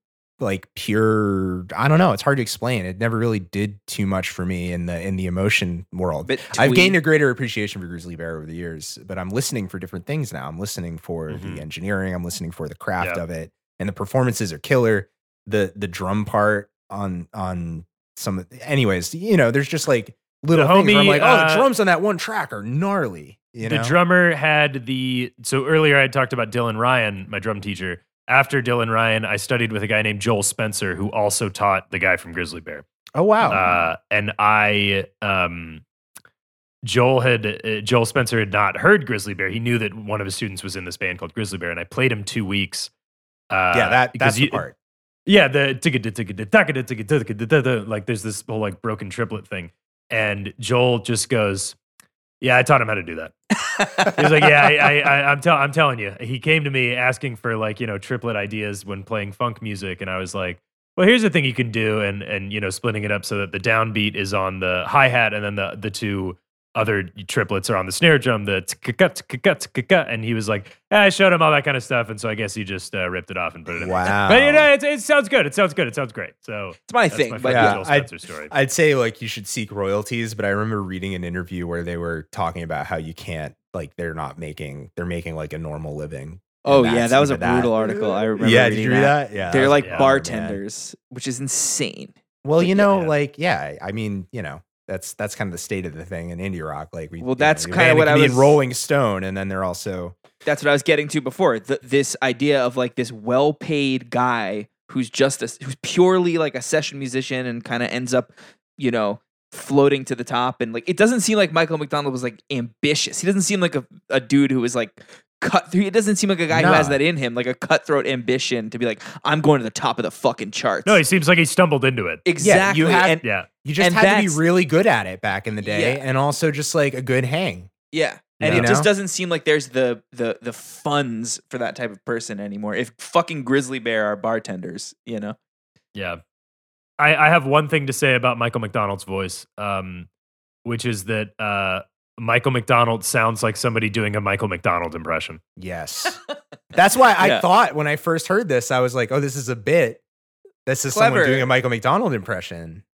like pure. I don't know. It's hard to explain. It never really did too much for me in the in the emotion world. Bit I've gained a greater appreciation for Grizzly Bear over the years, but I'm listening for different things now. I'm listening for the engineering. I'm listening for the craft Mm-hmm. Yeah. of it, and the performances are killer. The the drum part on on some. Anyways, you know, there's just like little The things where I'm homie, like, oh, uh, the drums on that one track are gnarly. You know? the drummer had the so earlier I had talked about Dylan Ryan, my drum teacher. After Dylan Ryan, I studied with a guy named Joel Spencer, who also taught the guy from Grizzly Bear. Oh wow. Uh, and I, um, Joel had uh, Joel Spencer had not heard Grizzly Bear. He knew that one of his students was in this band called Grizzly Bear, and I played him two weeks. Uh, yeah, that that's the you- part. yeah, the like there's this whole like broken triplet thing, and Joel just goes, "Yeah, I taught him how to do that." He's like, "Yeah, I, I, I'm, tell, I'm telling you." He came to me asking for like you know triplet ideas when playing funk music, and I was like, "Well, here's the thing you can do," and and you know splitting it up so that the downbeat is on the hi hat, and then the the two other triplets are on the snare drum, the and he was like, "Ah, I showed him all that kind of stuff, and so I guess he just uh, ripped it off and put it in. there. Wow. But you know, it, it sounds good. It sounds good. It sounds great. So It's my thing, My but yeah. I'd, story. I'd say like you should seek royalties, but I remember reading an interview where they were talking about how you can't like they're not making they're making like a normal living. Oh And yeah, that was a even brutal article. I remember. Yeah, did you read that? Yeah, they're like a bummer, man. bartenders, which is insane. Well, you know, like yeah, I mean, you know, that's that's kind of the state of the thing in indie rock. Like we, Well, that's kinda what I was- Rolling Stone, and then they're also That's what I was getting to before. Th this idea of like this well-paid guy who's just a, who's purely like a session musician and kind of ends up, you know, floating to the top. And like, it doesn't seem like Michael McDonald was like ambitious. He doesn't seem like a, a dude who was like cut through. It doesn't seem like a guy who has that in him, like a cutthroat ambition to be like, I'm going to the top of the fucking charts. No, he seems like he stumbled into it. Exactly. Yeah, you have and, Yeah. you just and had to be really good at it back in the day, Yeah. and also just like a good hang. Yeah. And You it just doesn't seem like there's the the the funds for that type of person anymore. If fucking Grizzly Bear are bartenders, you know. Yeah. I, I have one thing to say about Michael McDonald's voice, um, which is that uh, Michael McDonald sounds like somebody doing a Michael McDonald impression. Yes, that's why I Yeah. thought when I first heard this, I was like, "Oh, this is a bit. This is someone Clever. doing a Michael McDonald impression."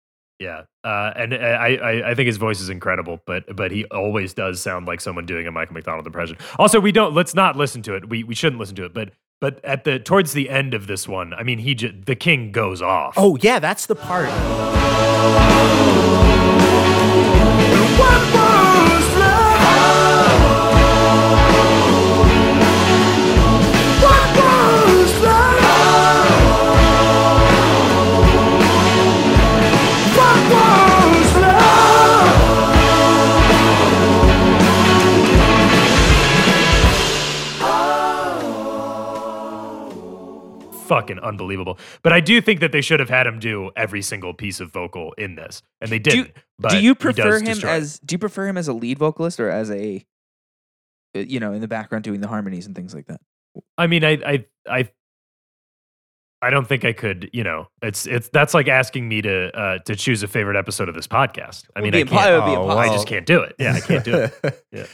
Yeah, uh, and I, I I think his voice is incredible, but but he always does sound like someone doing a Michael McDonald impression. Also, we don't let's not listen to it. We we shouldn't listen to it, but but at the towards the end of this one, I mean, he j- the king goes off. Oh yeah, that's the part. Fucking unbelievable. But I do think that they should have had him do every single piece of vocal in this, and they didn't. but do you prefer him destroy as do you prefer him as a lead vocalist or as a uh, you know, in the background doing the harmonies and things like that? I mean, I, I, I, I don't think I could. You know, it's it's that's like asking me to uh, to choose a favorite episode of this podcast. I mean, I can't. be I just can't do it. Yeah, I can't do it. Yeah.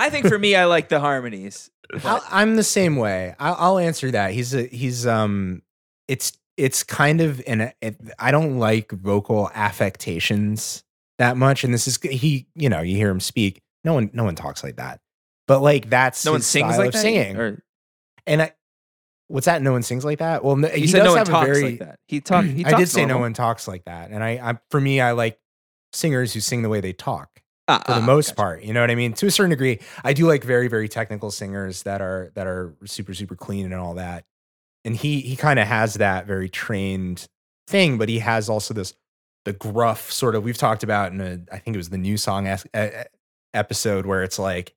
I think for me I like the harmonies. I'll, I'm the same way. I'll, I'll answer that. He's a he's um. It's it's kind of an. It, I don't like vocal affectations that much, and this is he. You know, you hear him speak. No one no one talks like that. But like that's No one sings style like of that? singing. Or and I. What's that? No one sings like that. Well, no, You he said does no one have a talks very. like that. He talk- he I did talks say no one talks like that, and I, I for me, I like singers who sing the way they talk Ah, for the ah, most part. You know what I mean? To a certain degree, I do like very, very technical singers that are that are super, super clean and all that. And he he kind of has that very trained thing, but he has also this the gruff sort of we've talked about in a I think it was the new song e- episode where it's like,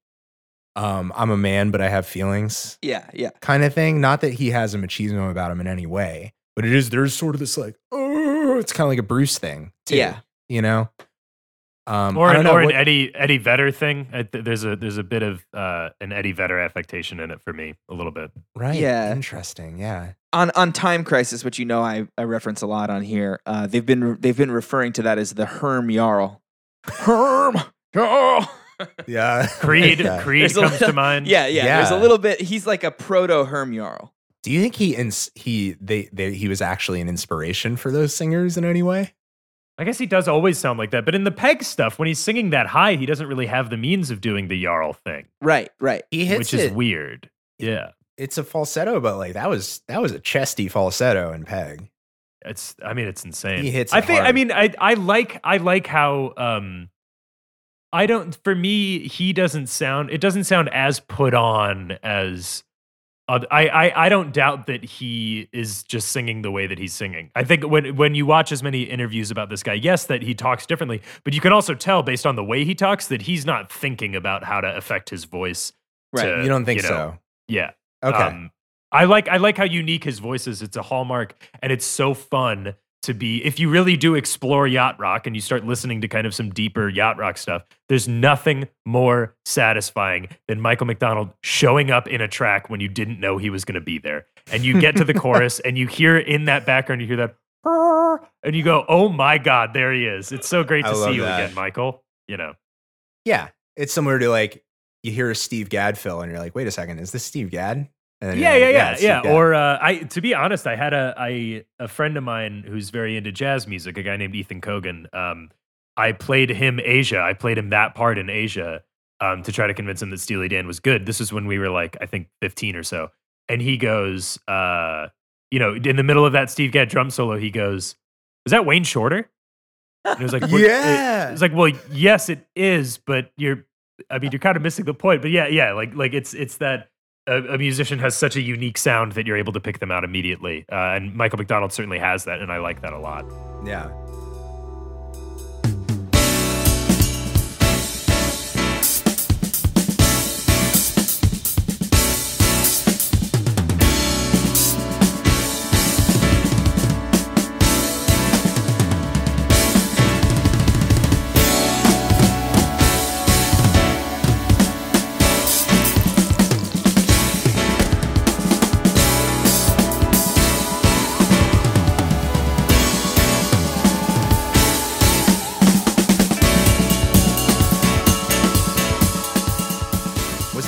um, I'm a man, but I have feelings Yeah, yeah. kind of thing. Not that he has a machismo about him in any way, but it is there's sort of this like, oh, it's kind of like a Bruce thing. Too, Yeah. you know. Um, or an, don't or an what- Eddie Eddie Vedder thing. There's a there's a bit of uh, an Eddie Vedder affectation in it for me, a little bit. Right. Yeah. Interesting. Yeah. on on Time Crisis, which you know I, I reference a lot on here. Uh, they've been they've been referring to that as the Herm Jarl. Herm Jarl. Yeah. Creed Yeah. Creed There's comes little- to mind. Yeah, yeah, yeah. There's a little bit. He's like a proto Herm Jarl. Do you think he ins- he they, they he was actually an inspiration for those singers in any way? I guess he does always sound like that, but in the Peg stuff, when he's singing that high, he doesn't really have the means of doing the Jarl thing, Right, right. He hits which it. is weird. Yeah, It's a falsetto, but like that was that was a chesty falsetto in Peg. it's. I mean, it's insane. He hits I it think. I mean, I I like I like how. um I don't. For me, he doesn't sound. It doesn't sound as put on as. Oth- I, I I don't doubt that he is just singing the way that he's singing. I think when when you watch as many interviews about this guy, yes, that he talks differently, but you can also tell based on the way he talks that he's not thinking about how to affect his voice. Right. to, You don't think know- so? Yeah. Okay. Um, I like I like how unique his voice is. It's a hallmark, and it's so fun to be. If you really do explore yacht rock and you start listening to kind of some deeper yacht rock stuff, there's nothing more satisfying than Michael McDonald showing up in a track when you didn't know he was going to be there, and you get to the chorus and you hear in that background, you hear that, and you go, "Oh my God, there he is!" It's so great to see you that. again, Michael. You know. Yeah. It's similar to like you hear a Steve Gadd fill and you're like, wait a second, is this Steve Gadd? Then yeah, like, yeah, yeah, yeah. Or uh, I, to be honest, I had a I a friend of mine who's very into jazz music, a guy named Ethan Kogan. Um, I played him Aja. I played him that part in Aja. um, to try to convince him that Steely Dan was good. This was when we were like, I think 15 or so. And he goes, uh, you know, in the middle of that Steve Gadd drum solo, he goes, "Is that Wayne Shorter?" And it was like, Yeah. It's like, well, yes, it is, but you're, I mean, you're kind of missing the point. But yeah, yeah, like, like it's, it's that a, a musician has such a unique sound that you're able to pick them out immediately. Uh, and Michael McDonald certainly has that, and I like that a lot. Yeah.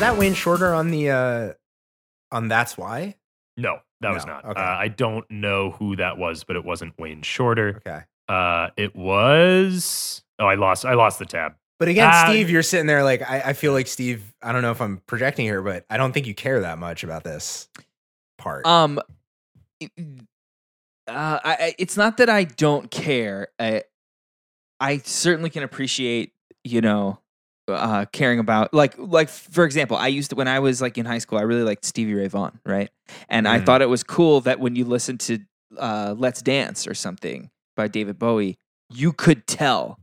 That Wayne Shorter on the uh on That's Why? No, that was not. okay. Uh, I don't know who that was, but it wasn't Wayne Shorter. Okay. Uh, it was. Oh, I lost. I lost the tab. But again, Ah, Steve, you're sitting there like I, I feel like Steve. I don't know if I'm projecting here, but I don't think you care that much about this part. Um, it- uh, I, I, it's not that I don't care. I, I certainly can appreciate, you know, uh, caring about like like for example, I used to when I was like in high school, I really liked Stevie Ray Vaughan, right? And I Mhm. thought it was cool that when you listen to uh, "Let's Dance" or something by David Bowie, you could tell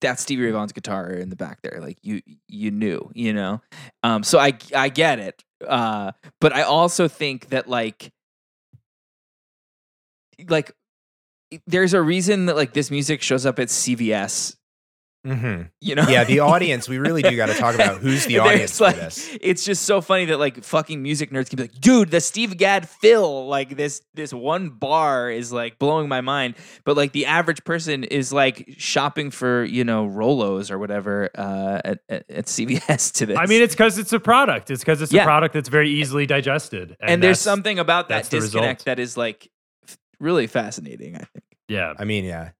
that's Stevie Ray Vaughan's guitar in the back there. Like you you knew, you know. Um so I I get it. Uh but I also think that like like there's a reason that like this music shows up at CVS, Mhm. you know. Yeah, the audience. We really do got to talk about who's the There's, audience for this. It's just so funny that like fucking music nerds can be like, dude, the Steve Gadd fill, like this this one bar is like blowing my mind. But like the average person is like shopping for, you know, Rolos or whatever uh at, at, at CVS to this. I mean, it's because it's a product. It's because it's Yeah. a product that's very easily digested. and, there's something about that disconnect that is like really fascinating, I think. Yeah. I mean, yeah.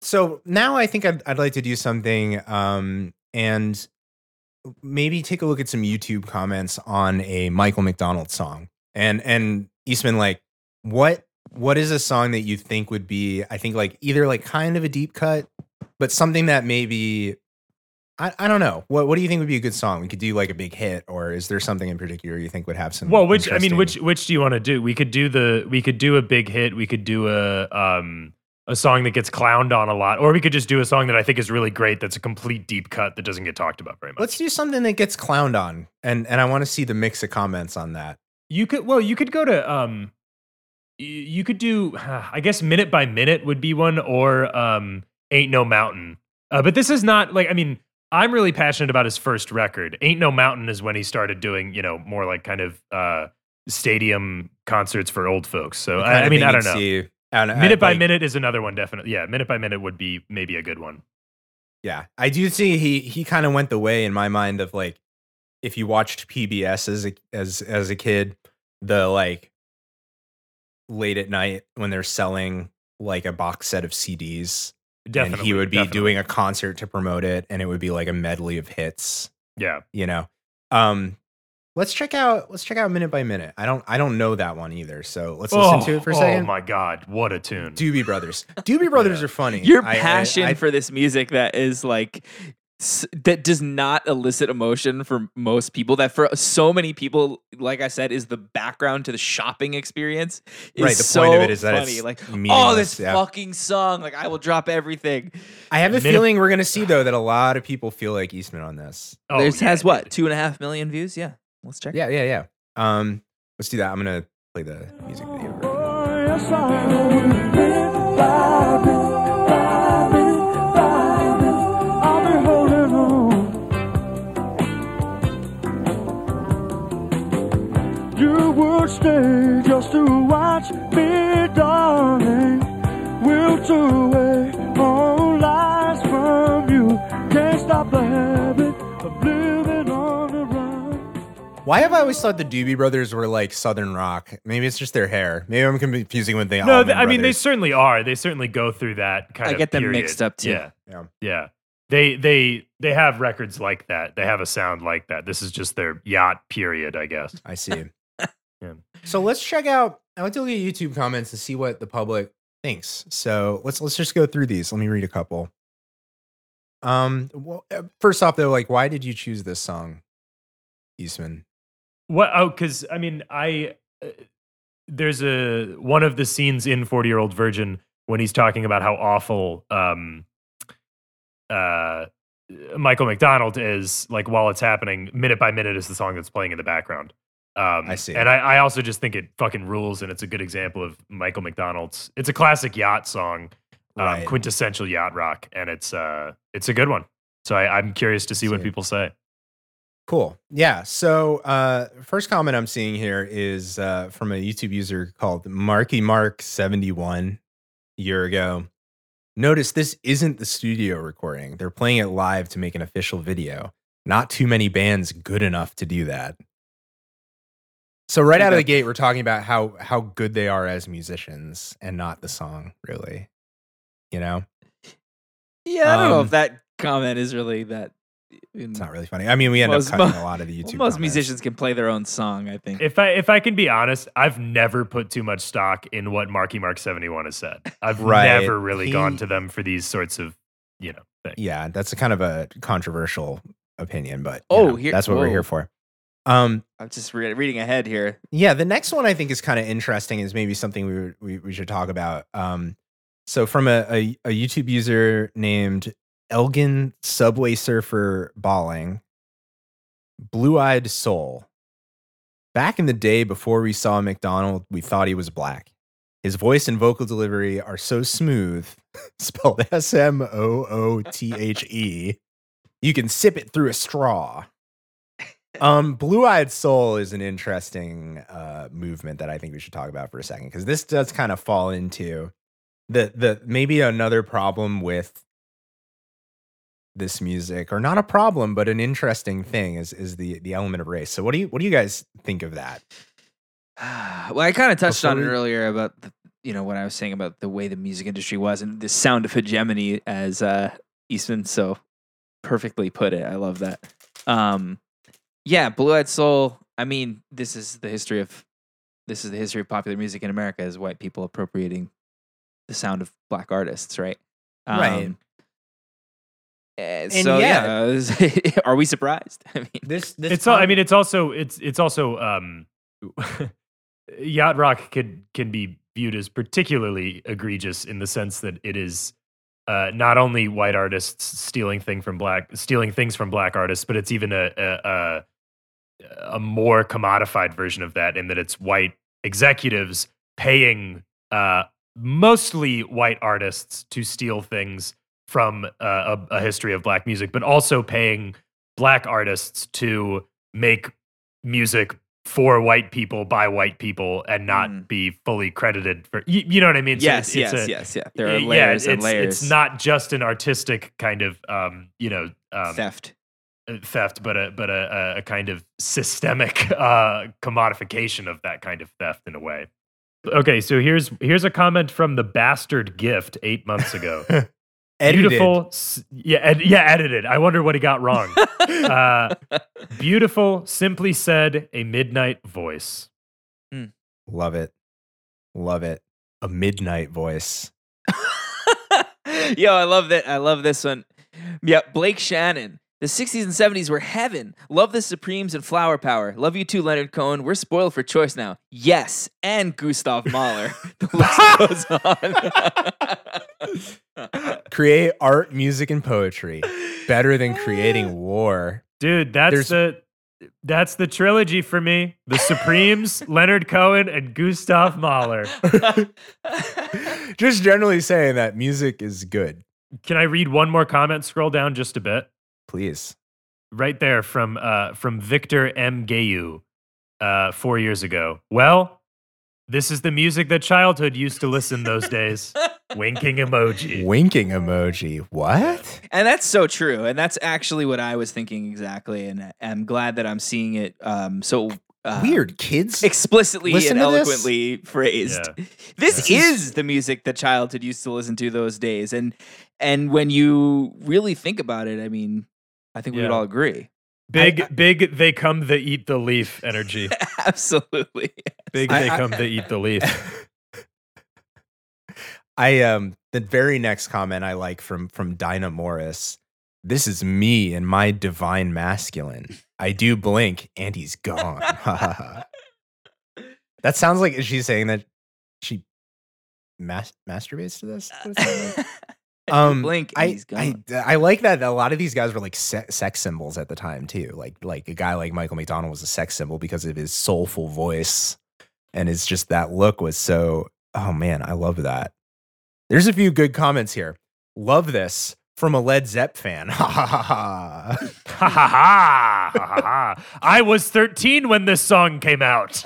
So now I think I'd, I'd like to do something um, and maybe take a look at some YouTube comments on a Michael McDonald song. And and Eastman, like, what what is a song that you think would be? I think like either like kind of a deep cut, but something that maybe I, I don't know. What what do you think would be a good song? We could do like a big hit, or is there something in particular you think would have some? Well, which I mean, which which do you want to do? We could do the we could do a big hit. We could do a um a song that gets clowned on a lot, or we could just do a song that I think is really great. That's a complete deep cut that doesn't get talked about very much. Let's do something that gets clowned on, and and I want to see the mix of comments on that. You could well, you could go to um, you could do I guess minute by minute would be one, or um, ain't no mountain. Uh, but this is not like I mean. I'm really passionate about his first record. Ain't No Mountain is when he started doing, you know, more like kind of uh, stadium concerts for old folks. So I, I mean, I don't know. At, minute by like- minute is another one, definitely. Yeah, minute by minute would be maybe a good one. Yeah, I do see he he kind of went the way in my mind of like if you watched PBS as a as as a kid, the like late at night when they're selling like a box set of CDs. and he would be definitely. doing a concert to promote it, and it would be like a medley of hits. Yeah. You know, um, let's check out let's check out minute by minute. I don't I don't know that one either, so let's listen to it for a oh, oh second. oh my god, what a tune! Doobie Brothers. Doobie Brothers are funny. Your I- I- passion I- for this music that is like that does not elicit emotion for most people that for so many people like i said is the background to the shopping experience is Right, the so point of it is that funny it's like oh this yeah. fucking song like i will drop everything I have a Minute- feeling we're gonna see though that a lot of people feel like Eastman on this. Oh, this has what two and a half million views yeah let's check Yeah, yeah, yeah. Um, let's do that. I'm gonna play the music video. version. You would stay just to watch me, darling. We'll do away all lies from you. Can't stop Why have I always thought the Doobie Brothers were like Southern rock? Maybe it's just their hair. Maybe I'm confusing with the. No, th- I mean they certainly are. They certainly go through that kind I of. I get them period. mixed up, too. Yeah, yeah, yeah. they they they have records like that. They have a sound like that. This is just their yacht period, I guess. I see. Yeah. So let's check out. I like to look at YouTube comments and see what the public thinks. So let's let's just go through these. Let me read a couple. Um. Well, uh, first off, though, like, why did you choose this song, Eastman? What? Oh, because I mean, I uh, there's a one of the scenes in Forty Year Old Virgin when he's talking about how awful um uh Michael McDonald is like while it's happening, minute by minute is the song that's playing in the background. Um, I see. and I, I also just think it fucking rules, and it's a good example of Michael McDonald's. It's a classic yacht song, um, Right. quintessential yacht rock, and it's uh, it's a good one. So I, I'm curious to see what people say. Cool. Yeah. So, uh, first comment I'm seeing here is uh, from a YouTube user called Marky Mark 71 year ago. Notice this isn't the studio recording. They're playing it live to make an official video. Not too many bands good enough to do that. So right out of the gate, we're talking about how how good they are as musicians and not the song, really. You know? Yeah, I don't know Um, if that comment is really that. It's not really funny. I mean, we end Most- up cutting mo- a lot of the YouTube. most comments. musicians can play their own song. I think. If I if I can be honest, I've never put too much stock in what Marky Mark seventy one has said. I've Right. never really He- gone to them for these sorts of you know things. Yeah, that's a kind of a controversial opinion, but Oh, know, here- that's what we're here for. Um, I'm just re- reading ahead here. yeah, the next one I think is kind of interesting. Is maybe something we, we we should talk about. Um, so from a, a a YouTube user named Elgin Subway Surfer Balling, Blue Eyed Soul. Back in the day before we saw McDonald, we thought he was black. His voice and vocal delivery are so smooth, spelled S M O O T H E. You can sip it through a straw. Um, Blue Eyed Soul is an interesting uh, movement that I think we should talk about for a second because this does kind of fall into the the maybe another problem with this music, or not a problem, but an interesting thing is is the the element of race. So what do you what do you guys think of that? Well, I kind of touched Before on it we- earlier about the, you know what I was saying about the way the music industry was and the sound of hegemony, as uh, Eastman so perfectly put it. I love that. Um, yeah, Blue Eyed Soul. I mean, this is the history of this is the history of popular music in America is white people appropriating the sound of black artists, right? Right. Um, and And so yeah. yeah, are we surprised? I mean, This this it's all, I mean, it's also it's it's also um, yacht rock can can be viewed as particularly egregious in the sense that it is uh, not only white artists stealing thing from black stealing things from black artists, but it's even a a, a a more commodified version of that in that it's white executives paying uh, mostly white artists to steal things from uh, a, a history of black music, but also paying black artists to make music for white people by white people and not be fully credited for you, you know what I mean? Mm. Yes, it's yes, a- yes, yeah. There are yeah, layers and it's, layers. It's not just an artistic kind of um, you know um, theft. uh, theft, but a but a, a- a kind of systemic uh, commodification of that kind of theft in a way. Okay, so here's here's a comment from the bastard gift eight months ago. Edited. Beautiful, s- yeah, ed- yeah, edited. I wonder what he got wrong. uh, beautiful, simply said, a midnight voice. Love it, love it. A midnight voice. Yo, I love that. I love this one. Yeah, Blake Shannon. The 60s and 70s were heaven. Love the Supremes and Flower Power. Love you too, Leonard Cohen. We're spoiled for choice now. Yes, and Gustav Mahler. the list goes on. Create art, music, and poetry. Better than creating war. Dude, that's There's- the that's the trilogy for me. The Supremes, Leonard Cohen, and Gustav Mahler. Just generally saying that music is good. Can I read one more comment? Scroll down just a bit. Please. Right there from uh, from Victor M. Gayu uh, four years ago. Well, this is the music that childhood used to listen those days. Winking emoji. Winking emoji. What? and that's so true. And that's actually what I was thinking exactly. And I'm glad that I'm seeing it um, so uh, Weird kids explicitly and to this? eloquently phrased. Yeah. This This is the music that childhood used to listen to those days, and and when you really think about it, I mean, I think we would all agree. Big, big, they come, they eat the leaf energy. Absolutely. Big, I- they I- come, they eat the leaf. I um the very next comment I like from from Dinah Morris. This is me and my divine masculine. I do blink and he's gone. that sounds like is she saying that she mas- masturbates to this? What does that mean? um blink and I, he's gone. I I like that a lot of these guys were like se- sex symbols at the time too. Like like a guy like Michael McDonald was a sex symbol because of his soulful voice and it's just that look was so oh man, I love that. There's a few good comments here. Love this from a Led Zepp fan. Ha ha ha ha. ha ha ha. I was 13 when this song came out.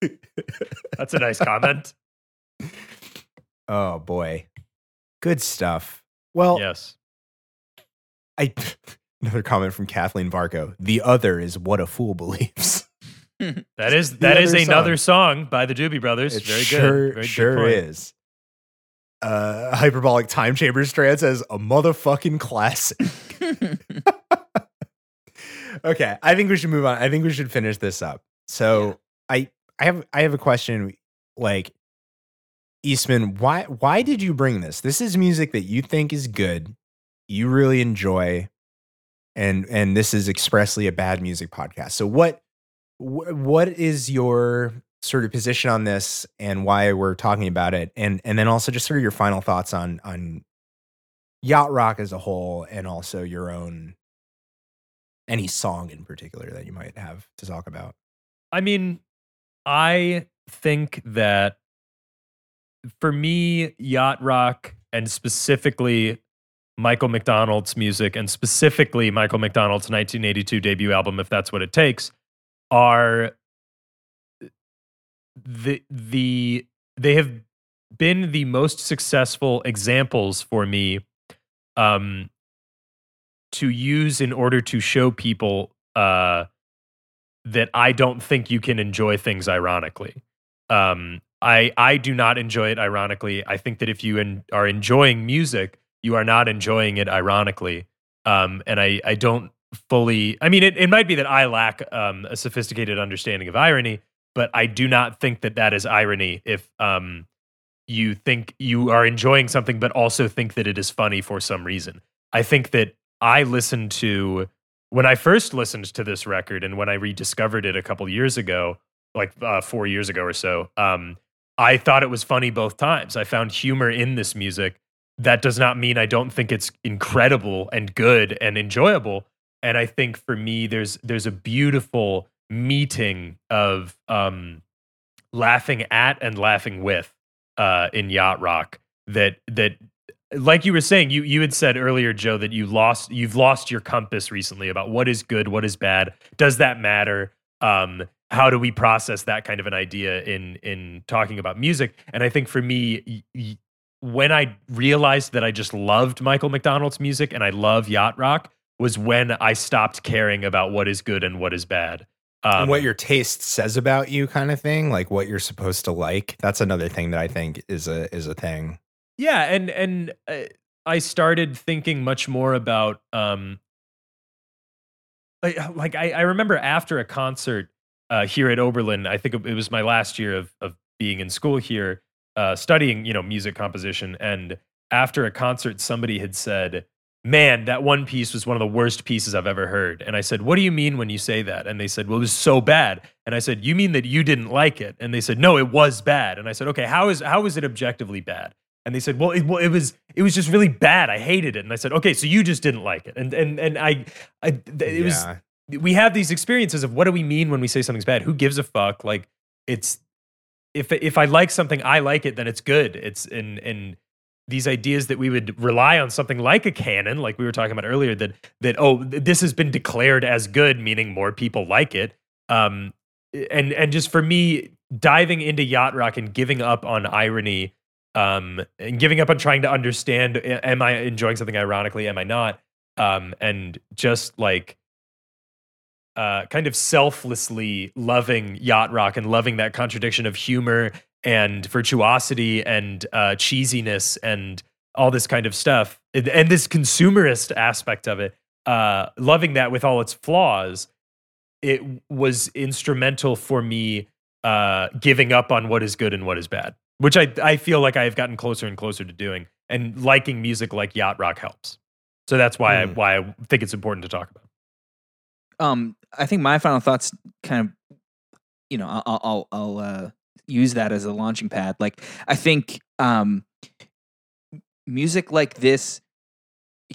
That's a nice comment. Oh boy. Good stuff. Well, Yes. I another comment from Kathleen Varco. The other is what a fool believes. that is that is another song. by the Doobie Brothers. It Very sure, good. Very sure point. is. Uh, hyperbolic time chamber strand says a motherfucking classic. okay, I think we should move on. I think we should finish this up. So I I have I have a question. Like Eastman, why why did you bring this? This is music that you think is good, you really enjoy, and and this is expressly a bad music podcast. So what wh- what is your sort of position on this and why we're talking about it and and then also just sort of your final thoughts on on yacht rock as a whole and also your own any song in particular that you might have to talk about. I mean, I think that for me, yacht rock and specifically Michael McDonald's music and specifically Michael McDonald's 1982 debut album, if that's what it takes, are the the they have been the most successful examples for me um to use in order to show people uh that I don't think you can enjoy things ironically. Um, I I do not enjoy it ironically. I think that if you en- are enjoying music, you are not enjoying it ironically. Um, and I I don't fully. I mean, it, it might be that I lack um, a sophisticated understanding of irony, but I do not think that that is irony. If um, you think you are enjoying something, but also think that it is funny for some reason. I think that I listened to when I first listened to this record and when I rediscovered it a couple years ago, like uh, four years ago or so, um, I thought it was funny both times. I found humor in this music. That does not mean I don't think it's incredible and good and enjoyable. And I think for me, there's there's a beautiful meeting of um, laughing at and laughing with uh, in yacht rock that that like you were saying you you had said earlier joe that you lost you've lost your compass recently about what is good what is bad does that matter? Um how do we process that kind of an idea in in talking about music? And i think for me y- when i realized that i just loved michael mcdonald's music and i love yacht rock was when i stopped caring about what is good and what is bad um, and what your taste says about you kind of thing like what you're supposed to like. That's another thing that i think is a is a thing. Yeah, and and uh, I started thinking much more about um like, like I, I remember after a concert uh, here at Oberlin, I think it was my last year of of being in school here, uh, studying you know music composition, and after a concert, somebody had said, "Man, that one piece was one of the worst pieces I've ever heard." And I said, "What do you mean when you say that?" And they said, "Well, it was so bad." And I said, "You mean that you didn't like it?" And they said, "No, it was bad." And I said, "Okay, how is how is it objectively bad?" And they said, "Well, it, well, it was it was just really bad. I hated it." And I said, "Okay, so you just didn't like it." And and and I, I it was we have these experiences of what do we mean when we say something's bad? Who gives a fuck? Like it's if if I like something, I like it, then it's good. It's and and these ideas that we would rely on something like a canon, like we were talking about earlier, that that oh this has been declared as good, meaning more people like it. Um, and and just for me, diving into yacht rock and giving up on irony, um, and giving up on trying to understand, am I enjoying something ironically? Am I not? Um, and just like uh, kind of selflessly loving yacht rock and loving that contradiction of humor and virtuosity and uh, cheesiness and all this kind of stuff and, and this consumerist aspect of it uh, loving that with all its flaws it was instrumental for me uh, giving up on what is good and what is bad which I, I feel like i've gotten closer and closer to doing and liking music like yacht rock helps so that's why I, Mm. why I think it's important to talk about um i think my final thoughts kind of you know i'll i'll, I'll uh use that as a launching pad like i think um music like this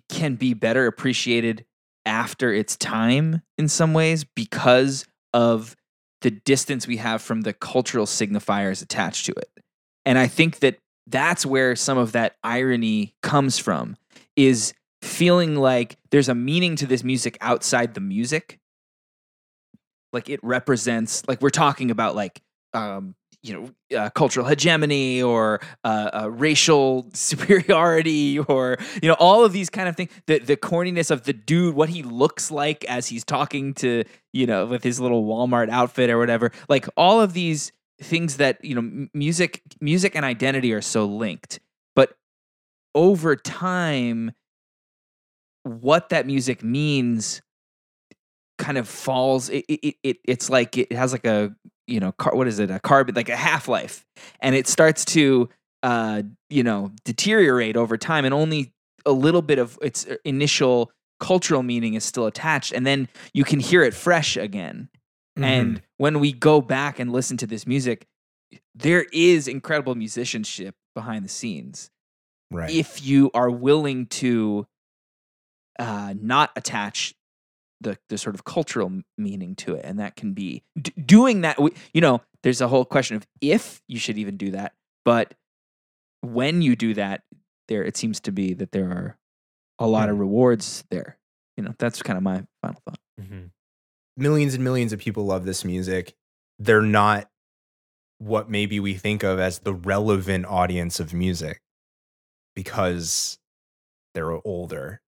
can be better appreciated after its time in some ways because of the distance we have from the cultural signifiers attached to it. And i think that that's where some of that irony comes from is feeling like there's a meaning to this music outside the music. Like it represents like we're talking about like um you know uh, cultural hegemony or uh, uh, racial superiority or you know all of these kind of things the the corniness of the dude what he looks like as he's talking to you know with his little Walmart outfit or whatever like all of these things that you know music music and identity are so linked but over time what that music means kind of falls it, it, it it's like it has like a you know car, what is it a carbon like a half life and it starts to uh you know deteriorate over time and only a little bit of its uh, initial cultural meaning is still attached and then you can hear it fresh again. And when we go back and listen to this music there is incredible musicianship behind the scenes. Right. if you are willing to uh, not attach the the sort of cultural meaning to it, and that can be d- doing that. You know, there's a whole question of if you should even do that, but when you do that, there it seems to be that there are a lot of mm. rewards there. You know, that's kind of my final thought. Mm-hmm. millions and millions of people love this music. They're not what maybe we think of as the relevant audience of music because they're older.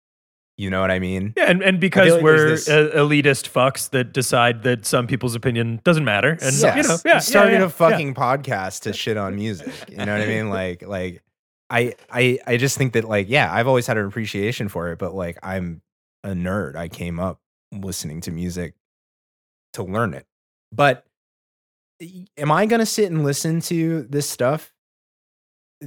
You know what I mean? Yeah, and, and because like we're uh, this- elitist fucks that decide that some people's opinion doesn't matter, and yes, you know, yeah, we started yeah, yeah, a fucking podcast to shit on music. You know what I mean? Like, like I, I, I just think that like, yeah, I've always had an appreciation for it, but like, I'm a nerd. I came up listening to music to learn it. But am I gonna sit and listen to this stuff?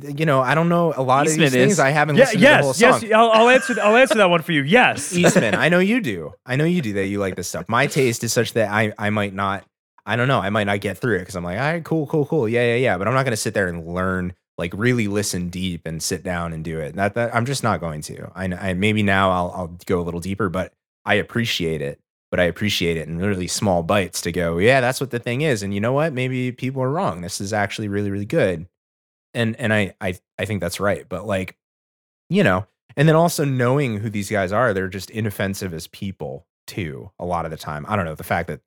You know, I don't know a lot of Eastman these things. is. I haven't Yeah, listened to the whole yes, song. yes. I'll, I'll answer. I'll answer that one for you. Yes, Eastman, I know you do. I know you do that. You like this stuff. My taste is such that I, I might not, I don't know, I might not get through it because I'm like, all right, cool, cool, cool. Yeah, yeah, yeah. But I'm not going to sit there and learn, like really listen deep and sit down and do it. That, that I'm just not going to. I, I maybe now I'll, I'll go a little deeper, but I appreciate it. But I appreciate it in really small bites to go, yeah, that's what the thing is. And you know what? Maybe people are wrong. This is actually really, really good. And and I I I think that's right. But like, you know, and then also knowing who these guys are, they're just inoffensive as people too. A lot of the time, I don't know. The fact that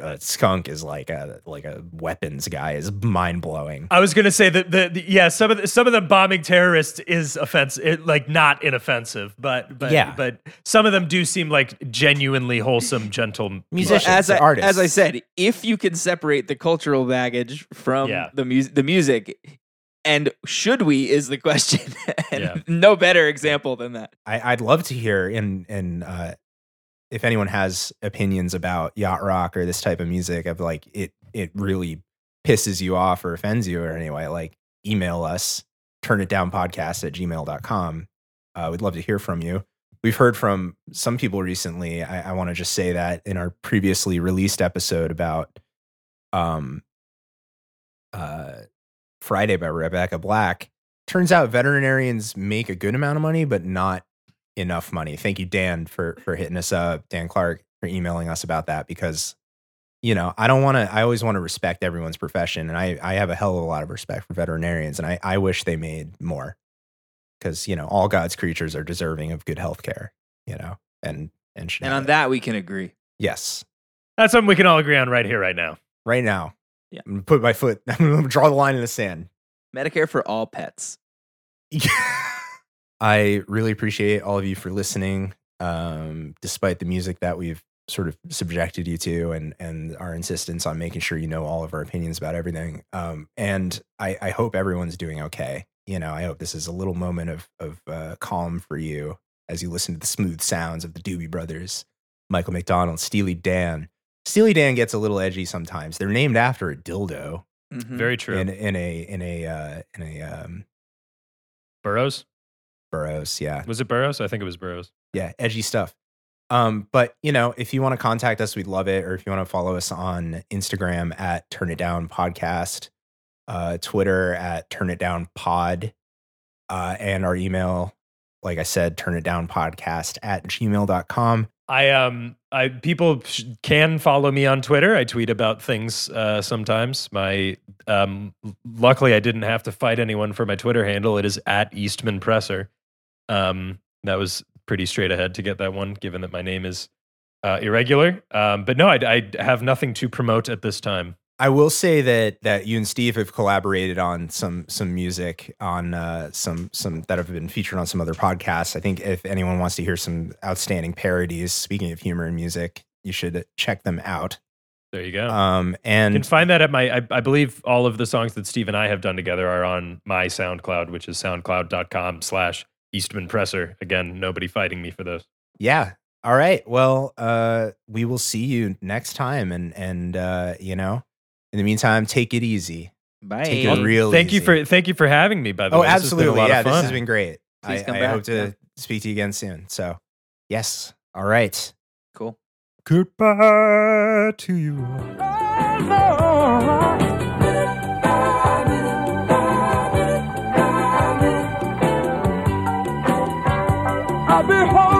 uh, Skunk is like a like a weapons guy is mind blowing. I was gonna say that the, the yeah some of the, some of the bombing terrorists is offensive, it, like not inoffensive, but but Yeah. but some of them do seem like genuinely wholesome, gentle Musicians, as I, artists. as I said, if you can separate the cultural baggage from Yeah. the music, the music, and should we is the question, and Yeah. no better example than that. I, I'd love to hear in and uh, if anyone has opinions about yacht rock or this type of music of like it it really pisses you off or offends you or anyway, like email us, turn it down podcast at gmail.com. Uh, we'd love to hear from you. We've heard from some people recently. I, I want to just say that in our previously released episode about um uh Friday by Rebecca Black. Turns out veterinarians make a good amount of money, but not enough money. Thank you, Dan, for for hitting us up, Dan Clark, for emailing us about that because you know, I don't want to I always want to respect everyone's profession and I I have a hell of a lot of respect for veterinarians and I I wish they made more. Cuz you know, all God's creatures are deserving of good health care, you know. And and And on that, we can agree. yes. That's something we can all agree on right here, right now. Right now. Yeah. I'm gonna put my foot I'm gonna draw the line in the sand. Medicare for all pets. I really appreciate all of you for listening. Um, despite the music that we've sort of subjected you to and and our insistence on making sure you know all of our opinions about everything. Um, and I, I hope everyone's doing okay. You know, I hope this is a little moment of of uh, calm for you as you listen to the smooth sounds of the Doobie Brothers, Michael McDonald, Steely Dan. Steely Dan gets a little edgy sometimes. They're named after a dildo. Mm-hmm. Very true. In, in a in a uh, in a um, Burroughs? Burroughs, yeah. Was it Burroughs? I think it was Burroughs. Yeah, edgy stuff. Um, but you know, if you want to contact us, we'd love it. Or if you want to follow us on Instagram at Turn It Down Podcast, uh, Twitter at Turn It Down Pod, uh, and our email, like I said, turn it down podcast at gmail.com. I um I people sh- can follow me on Twitter. I tweet about things uh, sometimes. My um luckily I didn't have to fight anyone for my Twitter handle. It is at Eastman Presser. Um that was pretty straight ahead to get that one, given that my name is uh, irregular. Um, but no, I, I have nothing to promote at this time. I will say that that you and Steve have collaborated on some some music on uh, some some that have been featured on some other podcasts. I think if anyone wants to hear some outstanding parodies, speaking of humor and music, you should check them out. There you go. Um, you and can find that at my. I, I believe all of the songs that Steve and I have done together are on my SoundCloud, which is soundcloud.com/slash Eastman Presser. Again, nobody fighting me for those. yeah, all right. Well, uh, we will see you next time, and and uh, you know, in the meantime, take it easy. Bye. Take it real. Thank you for thank you for having me. By the Oh, way, This has been a absolutely. Yeah, this has been great. Please I, come I back, hope to yeah. speak to you again soon. So, yes. All right. Cool. Goodbye to you. I've been holding on.